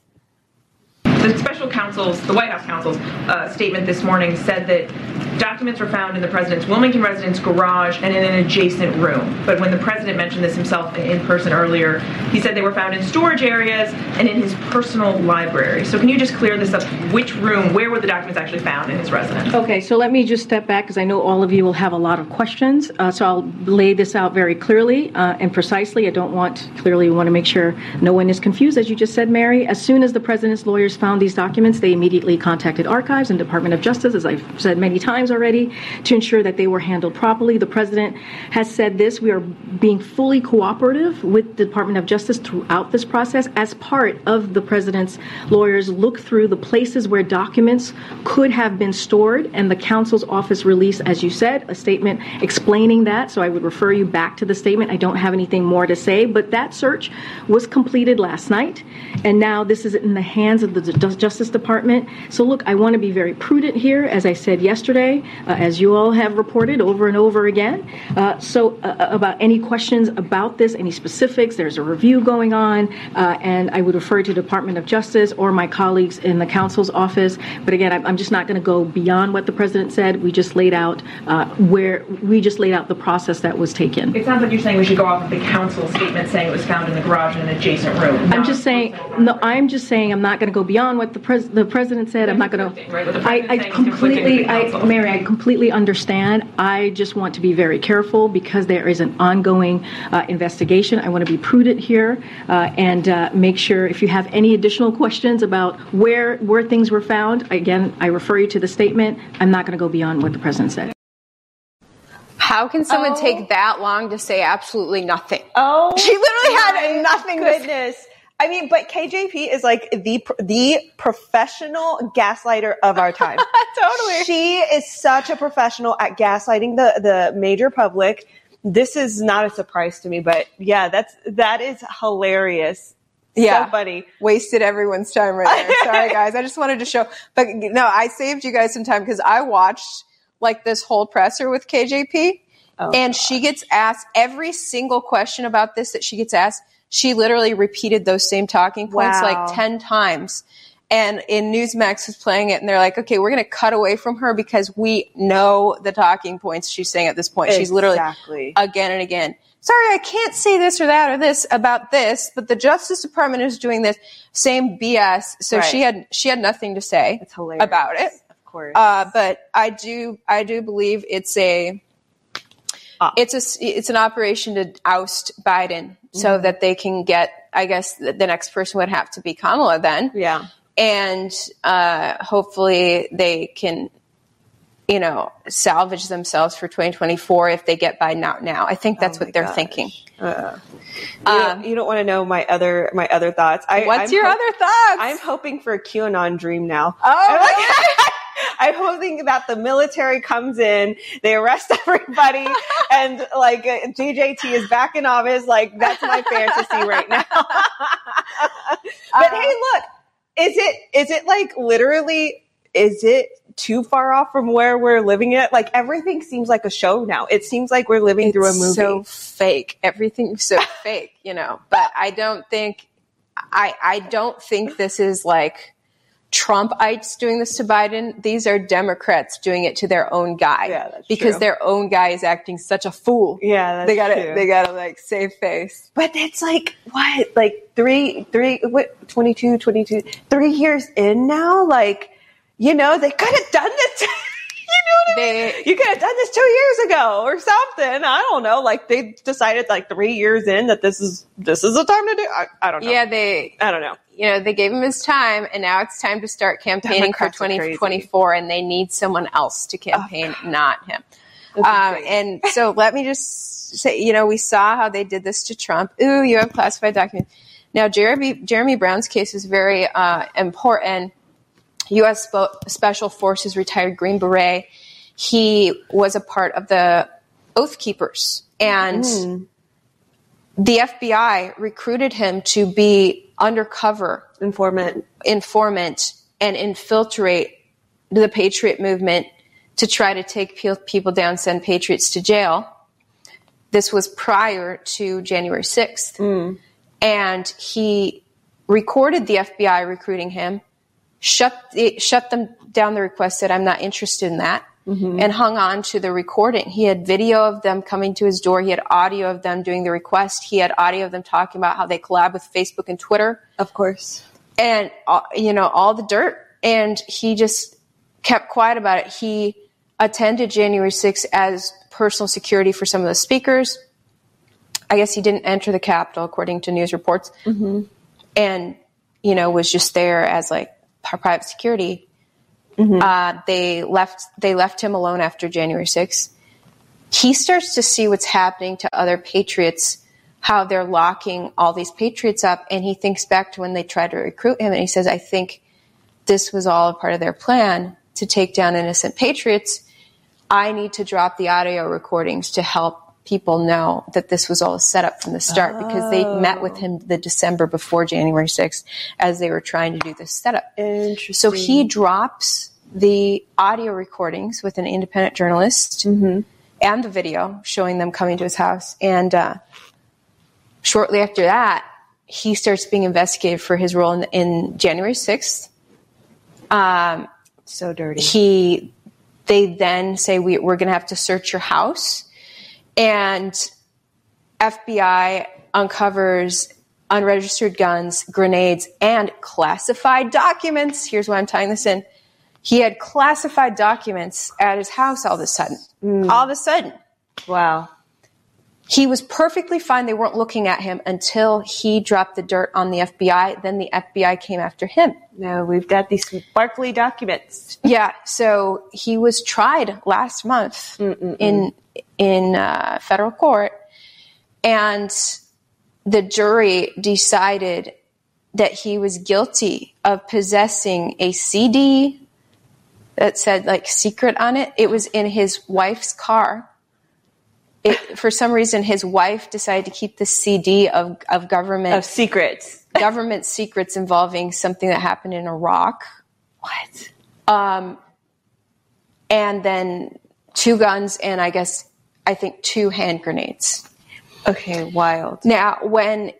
The special counsel's, the White House counsel's uh, statement this morning said that documents were found in the president's Wilmington residence garage and in an adjacent room. But when the president mentioned this himself in person earlier, he said they were found in storage areas and in his personal library. So can you just clear this up? Which room, where were the documents actually found in his residence? Okay, so let me just step back because I know all of you will have a lot of questions. Uh, so I'll lay this out very clearly uh, and precisely. I don't want, clearly, we want to make sure no one is confused, as you just said, Mary. As soon as the president's lawyers found these documents, they immediately contacted Archives and Department of Justice, as I've said many times already, to ensure that they were handled properly. The president has said this. We are being fully cooperative with the Department of Justice throughout this process as part of the president's lawyers look through the places where documents could have been stored and the counsel's office released as you said a statement explaining that so i would refer you back to the statement i don't have anything more to say but that search was completed last night and now this is in the hands of the Ju- justice department so look i want to be very prudent here as i said yesterday uh, as you all have reported over and over again uh, so uh, about any questions about this any specifics there's a review going on uh, and i would refer to department of justice or my colleagues in the counsel's office but again i'm, just not going to go beyond what the president said we just laid out uh, where we just laid out the process that was taken It sounds like you're saying we should go off of the counsel statement saying it was found in the garage in an adjacent room. I'm just saying. No, I'm just saying. I'm not going to go beyond what the pres- the president said. I'm not going to. Right, I, I saying is conflicting completely, I, council. Mary, I completely understand. I just want to be very careful because there is an ongoing uh, investigation. I want to be prudent here uh, and uh, make sure if you have any additional questions about where where things were found, again, I refer you to the statement. I'm not going to go beyond what the president said. How can someone Oh. take that long to say absolutely nothing? Oh, She literally had my nothing to say. Goodness. I mean, but KJP is like the the professional gaslighter of our time. totally. She is such a professional at gaslighting the the major public. This is not a surprise to me, but yeah, that's that is hilarious. Yeah. So funny. Wasted everyone's time right there. Sorry, guys. I just wanted to show, but no, I saved you guys some time because I watched like this whole presser with KJP, Oh, and she gets asked every single question about this that she gets asked. She literally repeated those same talking points Wow. like ten times. And in Newsmax was playing it, and they're like, "Okay, we're going to cut away from her because we know the talking points she's saying at this point. She's literally again and again. Sorry, I can't say this or that or this about this, but the Justice Department is doing this same BS. So Right. she had she had nothing to say about it. Of course. Uh, but I do I do believe it's a Ah. it's a it's an operation to oust Biden so Mhm. that they can get. I guess the, next person would have to be Kamala then. Yeah. And uh, hopefully they can you know, salvage themselves for 2024 if they get Biden out now. I think that's Oh what they're thinking. Uh, you, don't, you don't want to know my other my other thoughts. I, What's I'm your hop- other thoughts? I'm hoping for a QAnon dream now. Oh, I'm hoping that the military comes in, they arrest everybody, and like JJT is back in office. Like that's my fantasy right now. but hey, uh-huh. look, is it is it like literally? Is it too far off from where we're living at? Like everything seems like a show now. It seems like we're living through a movie. so fake. Everything's so fake, you know. But I don't think I I don't think this is like Trumpites doing this to Biden. These are Democrats doing it to their own guy because true. their own guy is acting such a fool. Yeah, that's they got to true. they got to like save face. But it's like what? Like three, three, what? 22, 22, three years in now. Like, you know, they could have done this. You know what I mean? You could have done this two years ago or something. I don't know. Like they decided like three years in that this is this is the time to do. I, I don't know. Yeah, they. I don't know. You know, they gave him his time, and now it's time to start campaigning for Democrats are crazy. 2024, and they need someone else to campaign, not him. Um, and so let me just say, you know, we saw how they did this to Trump. Ooh, you have classified documents. Now, Jeremy, Jeremy Brown's case is very uh, important. U.S. Spe- Special Forces retired Green Beret. He was a part of the Oath Keepers, and Mm. the FBI recruited him to be undercover informant, informant, and infiltrate the Patriot movement to try to take people down, send patriots to jail. This was prior to January sixth, and he recorded the FBI recruiting him, shut the, shut them down the request, said, "I'm not interested in that." and hung on to the recording. He had video of them coming to his door. He had audio of them doing the request. He had audio of them talking about how they collab with Facebook and Twitter. Of course. And, uh, you know, all the dirt. And he just kept quiet about it. He attended January 6th as personal security for some of the speakers. I guess he didn't enter the Capitol, according to news reports. Mm-hmm. And, you know, was just there as like private security. Uh, they left. They left him alone after January 6th. He starts to see what's happening to other patriots, how they're locking all these patriots up, and he thinks back to when they tried to recruit him, and he says, "I think this was all a part of their plan to take down innocent patriots. I need to drop the audio recordings to help." People know that this was all a setup from the start because they met with him the December before January 6th as they were trying to do this setup. Interesting. So he drops the audio recordings with an independent journalist and the video showing them coming to his house. And uh, shortly after that, he starts being investigated for his role in, in January 6th. Um, so dirty. He, they then say, we, we're going to have to search your house. And FBI uncovers unregistered guns, grenades, and classified documents. Here's why I'm tying this in. He had classified documents at his house all of a sudden. Hmm. All of a sudden. Wow. He was perfectly fine. They weren't looking at him until he dropped the dirt on the FBI. Then the FBI came after him. No, we've got these sparkly documents. Yeah. So he was tried last month in in uh, federal court, and the jury decided that he was guilty of possessing a CD that said like secret on it. It was in his wife's car. It, for some reason, his wife decided to keep the CD of, of government Of secrets. government secrets involving something that happened in Iraq. What? Um, and then two guns and I guess I think two hand grenades. Okay, wild. Now, when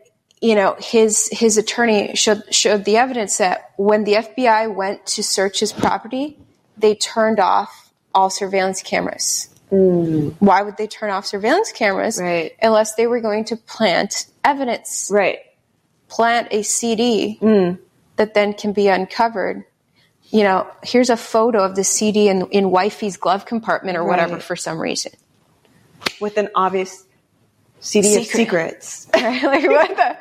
you know his his attorney showed showed the evidence that when the FBI went to search his property, they turned off all surveillance cameras. Mm. Why would they turn off surveillance cameras Right. unless they were going to plant evidence? Right. Plant a CD mm. that then can be uncovered. You know, here's a photo of the CD in, in wifey's glove compartment or whatever for some reason. With an obvious CD of secrets. Right? like what the,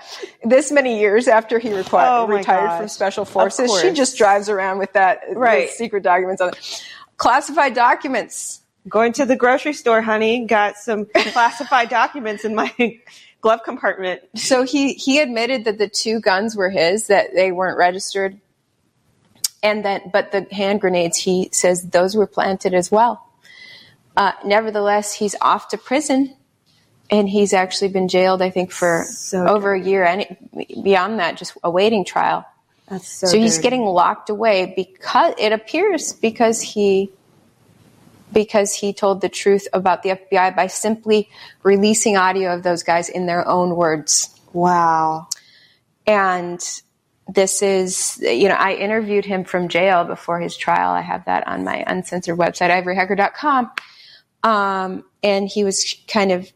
this many years after he Oh retired gosh. from special forces, she just drives around with that Right. secret documents on it. classified documents. Going to the grocery store, honey. Got some classified documents in my glove compartment. So he he admitted that the two guns were his, that they weren't registered, and that but the hand grenades he says those were planted as well. Uh, nevertheless, he's off to prison, and he's actually been jailed, I think, for over a year, and beyond that, just awaiting trial. That's So, he's getting locked away because it appears because he because he told the truth about the FBI by simply releasing audio of those guys in their own words. Wow. And this is, you know, I interviewed him from jail before his trial. I have that on my uncensored website, ivoryhecker.com. Um, and he was kind of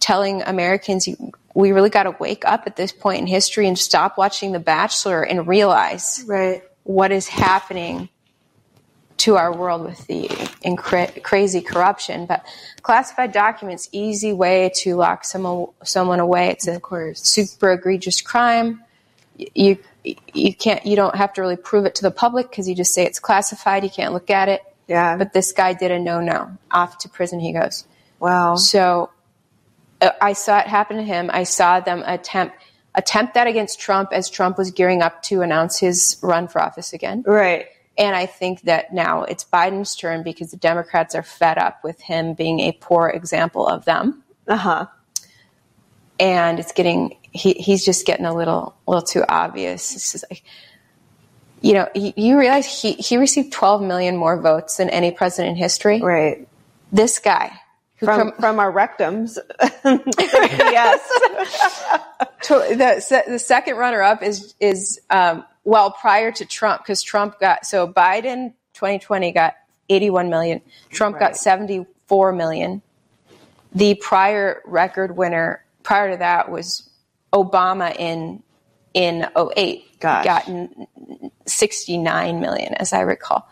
telling Americans, we really got to wake up at this point in history and stop watching The Bachelor and realize right. what is happening to our world with the incra- crazy corruption. But classified documents, easy way to lock someone someone away. It's a super egregious crime. You you can't you don't have to really prove it to the public because you just say it's classified. You can't look at it. Yeah. But this guy did a no no. Off to prison he goes. Wow. So uh, I saw it happen to him. I saw them attempt attempt that against Trump as Trump was gearing up to announce his run for office again. Right. And I think that now it's Biden's turn because the Democrats are fed up with him being a poor example of them. Uh huh. And it's getting he, he's just getting a little a little too obvious. It's just like you know, you, you realize he, he received 12 million more votes than any president in history. Right. This guy. Who From, from our rectums. yes. to, the, the second runner up is is um, well prior to Trump because Trump got so Biden 2020 got 81 million, Trump got 74 million. The prior record winner prior to that was Obama in in 08 Gosh. got 69 million as I recall.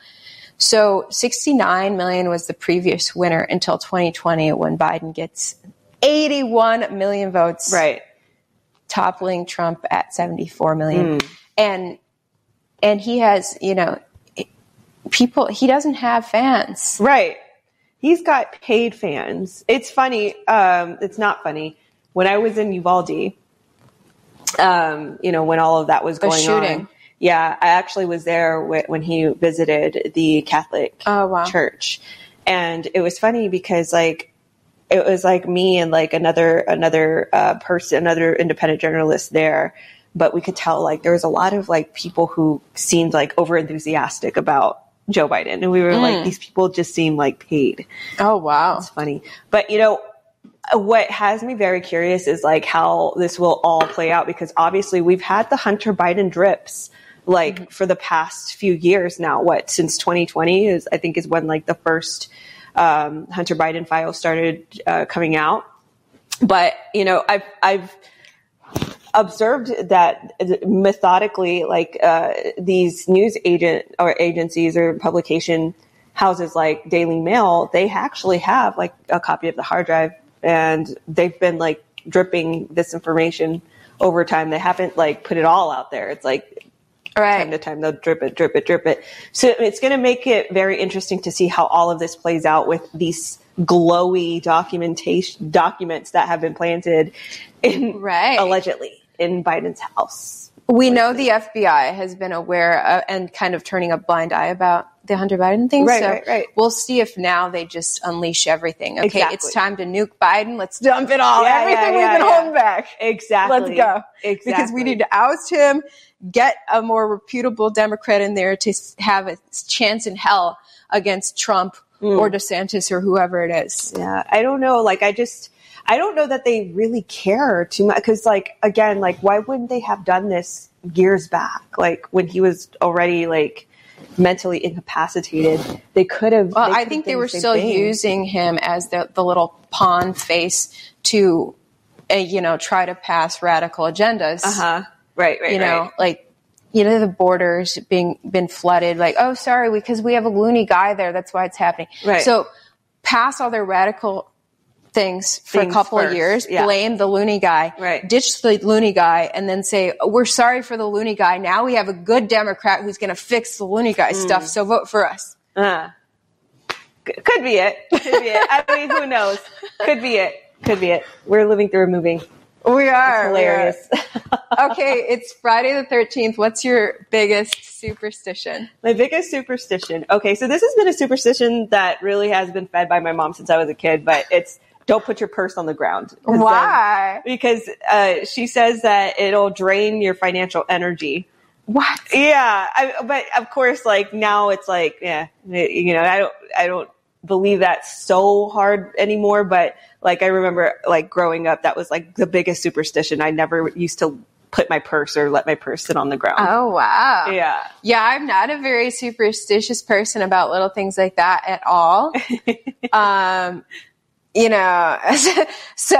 So 69 million was the previous winner until 2020 when Biden gets 81 million votes. Right. Toppling Trump at 74 million. Hmm. And and he has, you know, people he doesn't have fans. Right. He's got paid fans. It's funny. Um, it's not funny. When I was in Uvalde, um, you know, when all of that was The going shooting. on. Yeah, I actually was there wh- when he visited the Catholic church, and it was funny because like it was like me and like another another uh, person, another independent journalist there, but we could tell like there was a lot of like people who seemed like over enthusiastic about Joe Biden, and we were like Mm. these people just seem like paid. Oh wow, it's funny, but you know what has me very curious is like how this will all play out because obviously we've had the Hunter Biden drips like for the past few years now. What since 2020 is I think is when like the first um, Hunter Biden files started uh, coming out. But you know I've I've observed that methodically like uh, these news agent or agencies or publication houses like Daily Mail, they actually have like a copy of the hard drive and they've been like dripping this information over time. They haven't like put it all out there. It's like time to time they'll drip it, drip it, drip it. So it's going to make it very interesting to see how all of this plays out with these glowy documentation documents that have been planted in allegedly in Biden's house. We know the FBI has been aware uh, and kind of turning a blind eye about the Hunter Biden thing. Right, so right, right. we'll see if now they just unleash everything. Okay, Exactly. it's time to nuke Biden. Let's dump it all. Yeah, Everything yeah, we've been holding back. Exactly. Let's go. Exactly. Because we need to oust him, get a more reputable Democrat in there to have a chance in hell against Trump or DeSantis or whoever it is. Yeah, I don't know. Like, I just, I don't know that they really care too much. Because, like, again, like, why wouldn't they have done this years back? Like, when he was already, like, mentally incapacitated, they could have. Well, I think they were still thing. using him as the, the little pawn face to, uh, you know, try to pass radical agendas. Uh huh. Right, right, You know, like, you know, the borders being been flooded. Like, oh, sorry, because we have a loony guy there. That's why it's happening. Right. So pass all their radical things for Things a couple of years, yeah. blame the loony guy, Right. ditch the loony guy, and then say, oh, we're sorry for the loony guy. Now we have a good Democrat who's going to fix the loony guy Mm. stuff. So vote for us. Uh, Could be it. Could be it. I mean, who knows? Could be it. Could be it. We're living through a movie. We are. It's hilarious. okay, it's Friday the 13th. What's your biggest superstition? My biggest superstition. Okay, so this has been a superstition that really has been fed by my mom since I was a kid, but it's don't put your purse on the ground. Why? because uh, she says that it'll drain your financial energy. What? Yeah, I, but of course, like now it's like, yeah, you know, I don't, I don't believe that so hard anymore. But like I remember, like growing up, that was like the biggest superstition. I never used to put my purse or let my purse sit on the ground. Oh, wow. Yeah. Yeah, I'm not a very superstitious person about little things like that at all. um, you know, so,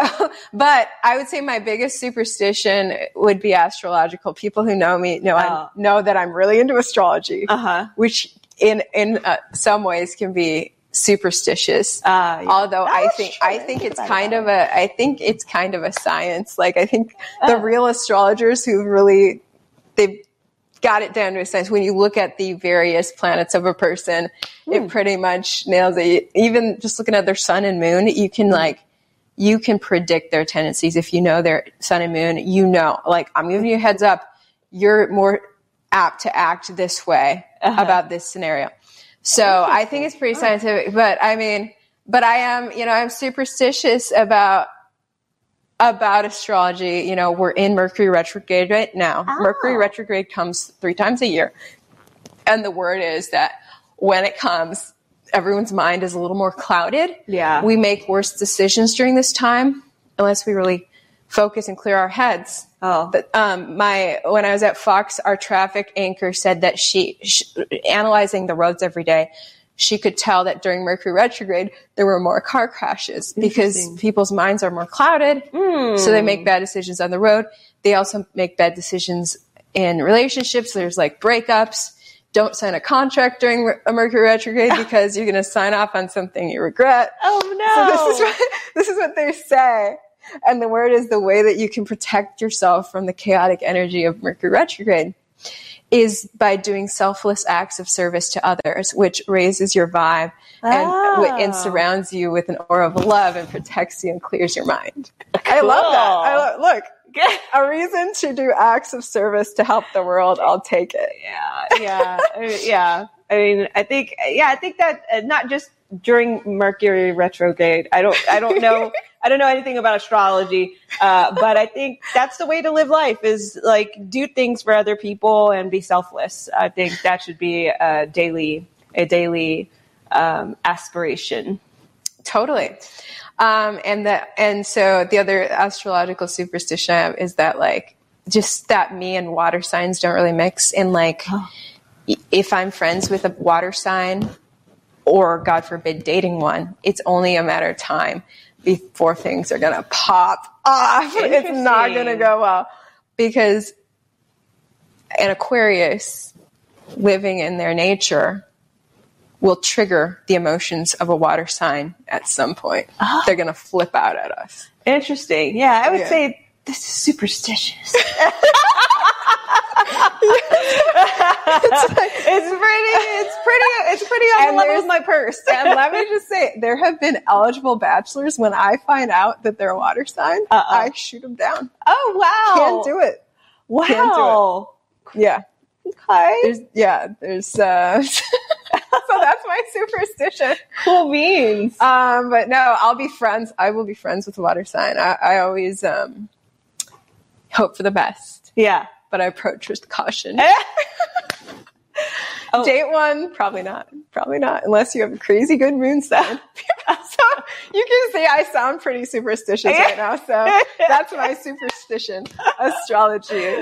but I would say my biggest superstition would be astrological. People who know me know, I know that I'm really into astrology, uh-huh. which in, in uh, some ways can be superstitious. Although I think, I think it's kind of a, I think it's kind of a science. Like I think the real astrologers who really, they've got it down to a science. When you look at the various planets of a person, it hmm. pretty much nails it. Even just looking at their sun and moon, you can hmm. like, you can predict their tendencies. If you know their sun and moon, you know, like I'm giving you a heads up, you're more apt to act this way uh-huh. about this scenario. So I think it's pretty scientific, but I mean, but I am, you know, I'm superstitious about about astrology. You know, we're in Mercury retrograde right now. Mercury retrograde comes three times a year. And the word is that when it comes, everyone's mind is a little more clouded. Yeah. We make worse decisions during this time unless we really focus and clear our heads. Oh. But, um, my, when I was at Fox, our traffic anchor said that she, she, analyzing the roads every day, she could tell that during Mercury retrograde, there were more car crashes because people's minds are more clouded. Hmm. So they make bad decisions on the road. They also make bad decisions in relationships. There's like breakups. Don't sign a contract during a Mercury retrograde because you're going to sign off on something you regret. Oh no. So this is what, this is what they say. And the word is the way that you can protect yourself from the chaotic energy of Mercury retrograde is by doing selfless acts of service to others, which raises your vibe and, Oh. and surrounds you with an aura of love and protects you and clears your mind. I love that. I lo- look, get a reason to do acts of service to help the world. I'll take it. Yeah, yeah, yeah. I mean, I think, yeah, I think that uh, not just during Mercury retrograde. I don't, I don't know, I don't know anything about astrology, uh, but I think that's the way to live life is like do things for other people and be selfless. I think that should be a daily, a daily um, aspiration. Totally. Um, and that, and so the other astrological superstition is that like, just that me and water signs don't really mix. And like, i- if I'm friends with a water sign or God forbid dating one, it's only a matter of time before things are going to pop off. It's not going to go well because an Aquarius living in their nature will trigger the emotions of a water sign at some point. Oh. They're going to flip out at us. Interesting. Yeah, I would Yeah. say this is superstitious. it's pretty. It's pretty. It's pretty on And the level there's- my purse. and let me just say, there have been eligible bachelors when I find out that they're a water sign, I shoot them down. Oh wow! Can't do it. Wow. Can't do it. Yeah. Okay. There's yeah. There's uh. so that's my superstition. Cool beans. Um, but no, I'll be friends. I will be friends with a water sign. I, I always um hope for the best. Yeah. But I approach with caution. Oh. Date one, probably not. Probably not, unless you have a crazy good moon sign. so you can see I sound pretty superstitious right now. So that's my superstition. Astrology.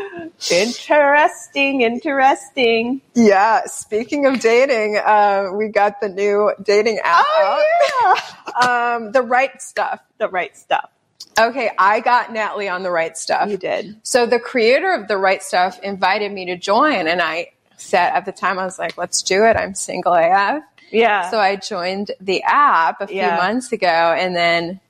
Interesting. Interesting. Yeah. Speaking of dating, uh, we got the new dating app Oh, out. um, the right stuff. The right stuff. Okay, I got Natalie on the right stuff. You did. So the creator of the right stuff invited me to join, and I said at the time I was like, "Let's do it." I'm single AF. Yeah. So I joined the app a few Yeah. months ago, and then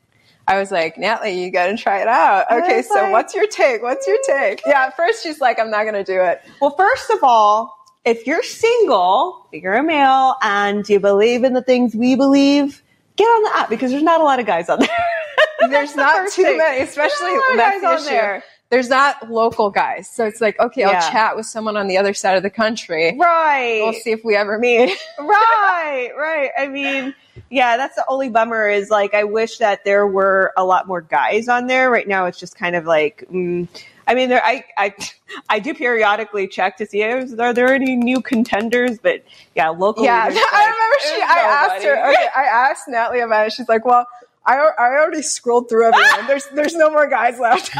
I was like, "Natalie, you got to try it out." Okay, so like- what's your take? What's your take? Yeah, at first she's like, "I'm not going to do it." Well, first of all, if you're single, you're a male, and you believe in the things we believe, get on the app because there's not a lot of guys on there. There's not too many, especially There's not a lot of that's the on issue. there. There's not local guys, so it's like okay, Yeah. I'll chat with someone on the other side of the country. Right. We'll see if we ever meet. right, right. I mean, yeah, that's the only bummer is like I wish that there were a lot more guys on there. Right now, it's just kind of like. Mm, I mean, there, I, I, I do periodically check to see is, are there any new contenders, but yeah, locally. Yeah, I like, remember she. I asked her. nobody. Okay, I asked Natalie about it. She's like, "Well, I, I already scrolled through everyone. There's there's no more guys left."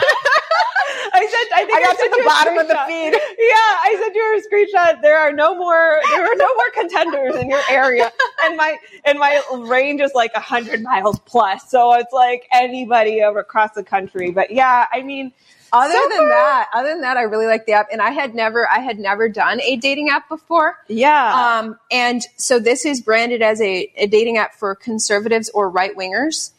I said, I think I got to the bottom of the feed. Yeah, I sent you a screenshot. There are no more. There are no more contenders in your area, and my and my range is like hundred miles plus. So it's like anybody over across the country. But yeah, I mean, Other so than far- that, other than that, I really like the app, and I had never, I had never done a dating app before. Yeah. Um, and so this is branded as a, a dating app for conservatives or right wingers,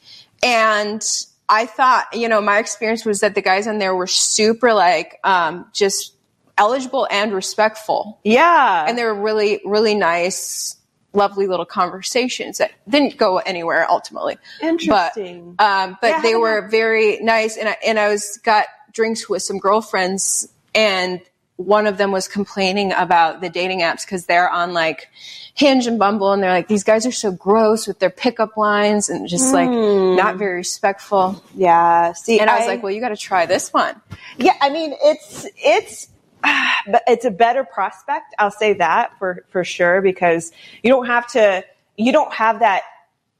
and I thought, you know, my experience was that the guys on there were super like, um, just eligible and respectful. Yeah. And they were really, really nice, lovely little conversations that didn't go anywhere ultimately. Interesting. But, um, but Yeah, they were very nice. And I, and I was got drinks with some girlfriends and one of them was complaining about the dating apps because they're on like Hinge and Bumble and they're like, these guys are so gross with their pickup lines and just like Hmm. not very respectful. Yeah. See, and I was like, well, you got to try this one. Yeah, I mean, it's it's but it's a better prospect. I'll say that for for sure because you don't have to you don't have that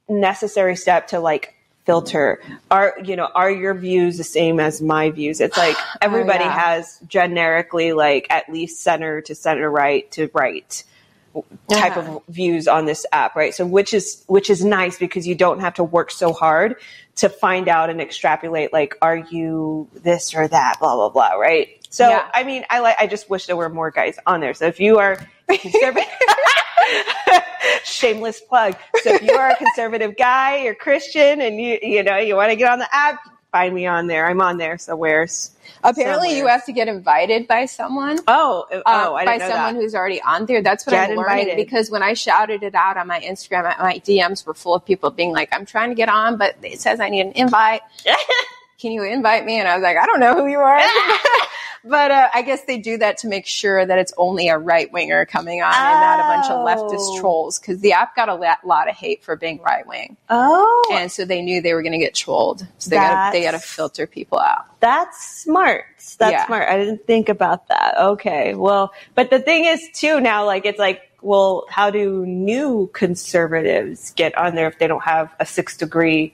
necessary step to like filter are you know are your views the same as my views it's like oh, everybody yeah. has generically like at least center to center right to right type Yeah. of uh-huh. views on this app right so which is which is nice because you don't have to work so hard to find out and extrapolate like are you this or that blah blah blah right so Yeah. i mean i like i just wish there were more guys on there so if you are conservative shameless plug so if you are a conservative guy you're christian and you you know you want to get on the app find me on there i'm on there so where's Apparently, you have to get invited by someone. oh oh uh, I by know someone that. who's already on there. That's what Get I'm learning invited. because when I shouted it out on my Instagram, my DMs were full of people being like, "I'm trying to get on, but it says I need an invite. Can you invite me?" And I was like, "I don't know who you are." But uh, I guess they do that to make sure that it's only a right winger coming on and not a bunch of leftist Oh. trolls because the app got a la- lot of hate for being right wing, oh and so they knew they were going to get trolled. So they got they got to filter people out. That's smart. That's Yeah. smart. I didn't think about that. Okay. Well, but the thing is too now, like it's like, well, how do new conservatives get on there if they don't have a six degree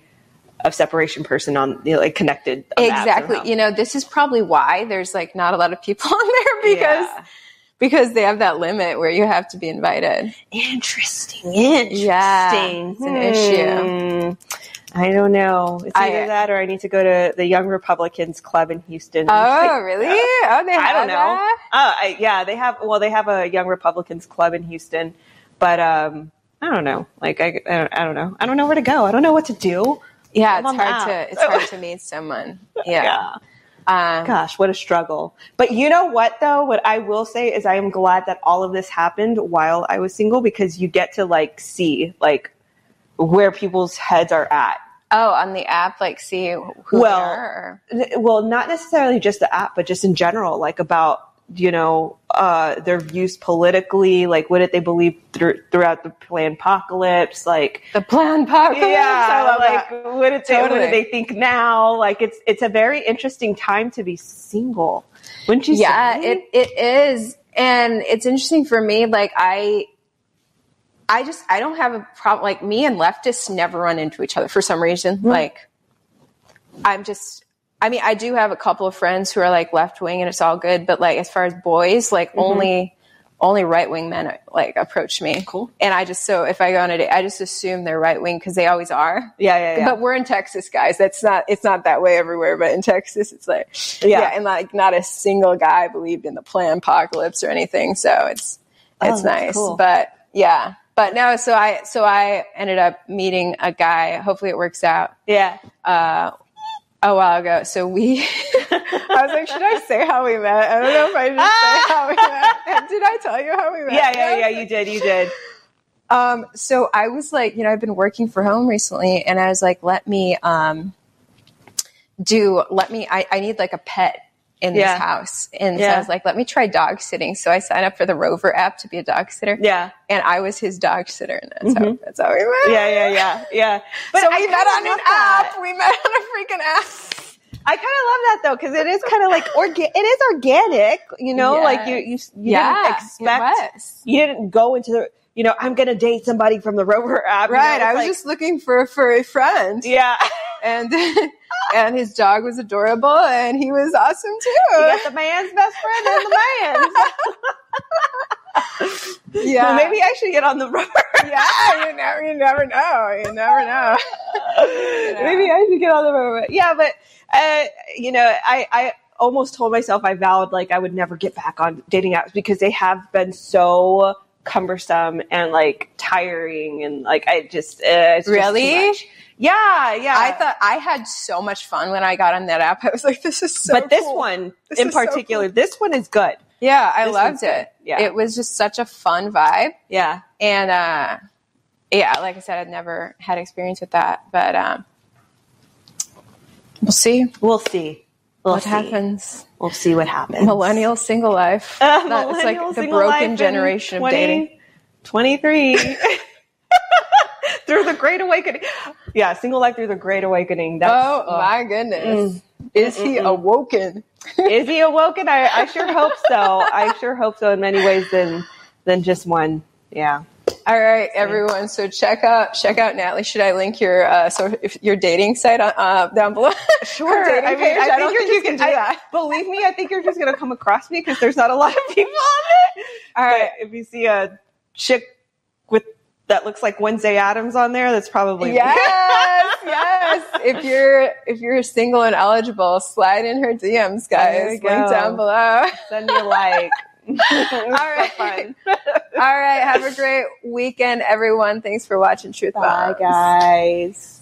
of separation person on, you know, like connected? on exactly you know this is probably why there's like not a lot of people on there because Yeah. because they have that limit where you have to be invited Interesting. Interesting. Yeah, it's an issue. Hmm. I don't know. It's I- either that or I need to go to the Young Republicans Club in Houston. oh really oh they I have don't know. that? Uh, I, yeah, they have. Well, they have a Young Republicans Club in Houston, but um, I don't know. Like I, I, don't, I don't know. I don't know where to go. I don't know what to do. Yeah it's hard to it's hard to meet someone yeah, Um, Gosh, what a struggle. But you know what though? What I will say is I am glad that all of this happened while I was single because you get to like see like where people's heads are at. oh on the app like see who Well, they are Th- well, not necessarily just the app, but just in general, like about you know uh, their views politically, like what did they believe thr- throughout the planned apocalypse, like the planned apocalypse yeah, like that. what did they what Totally. do they think now? Like it's it's a very interesting time to be single, wouldn't you? yeah say? it, it is and it's interesting for me like i i just i don't have a problem like me and leftists never run into each other for some reason like i'm just i mean i do have a couple of friends who are like left wing and it's all good but like as far as boys like Mm-hmm. only only right wing men like approach me cool and i just so if i go on a date i just assume they're right wing because they always are Yeah, yeah, yeah. but we're in texas guys that's not it's not that way everywhere but in texas it's like Yeah. yeah, and like not a single guy believed in the plan apocalypse or anything. So it's Oh, it's that's nice. cool. But yeah. But no, so I so I ended up meeting a guy. Hopefully it works out. yeah. Uh, a while ago. So we, I was like, should I say how we met? I don't know if I should say how we met. Did I tell you how we met? Yeah, yeah, yeah. You did. You did. Um, so I was like, you know, I've been working for home recently, and I was like, let me um, do, let me. I, I need like a pet in Yeah. this house, and so I was like, let me try dog sitting. So I signed up for the Rover app to be a dog sitter. Yeah, and I was his dog sitter, and that's how Mhm. that's how we met. Yeah, yeah, yeah, yeah. But so I we met on an that. app. We met on a freaking app. I kind of love that though because it is kind of like orga- it is organic, you know. Yeah. Like you, you, you Yeah, didn't expect, you didn't go into the, you know, I'm gonna date somebody from the Rover app. you know, Right. I was like- just looking for a furry friend. Yeah. And and his dog was adorable and he was awesome too. You got the man's best friend and the man's. Yeah. Well, maybe I should get on the Rover. yeah, you never you never know. You never know. Maybe I should get on the Rover. Yeah, but uh, you know, I, I almost told myself I vowed like I would never get back on dating apps because they have been so cumbersome and like tiring and like I just uh, just Really? much. Yeah, yeah. I thought I had so much fun when I got on that app. I was like, this is so but this cool. one This in is so particular, cool. this one is good. Yeah, I This loved one's good. it. Yeah. It was just such a fun vibe. Yeah. And uh yeah, like I said, I'd never had experience with that. But um we'll see. We'll see. We'll what see. happens. We'll see what happens. Millennial single life. Uh, That- it's like the broken generation 20 of dating. 23. through the Great Awakening. Yeah, single life through the Great Awakening. That's, oh uh, my goodness. mm. Is he awoken? Is he awoken? I, I sure hope so. I sure hope so in many ways than than just one. Yeah. All right, everyone. So check out check out Natalie. Should I link your uh, so if your dating site on, uh, down below? Sure. dating I mean, page? I, I think don't you're think you can do I- that. Believe me, I think you're just going to come across me because there's not a lot of people on it. All right. If you see a chick with that looks like Wednesday Addams on there, that's probably. Yes, yes. If you're if you're single and eligible, slide in her DMs, guys. Link go. down below. Send me a like. All right. fun. All right. Have a great weekend, everyone. Thanks for watching Truth Bye, Bombs. guys.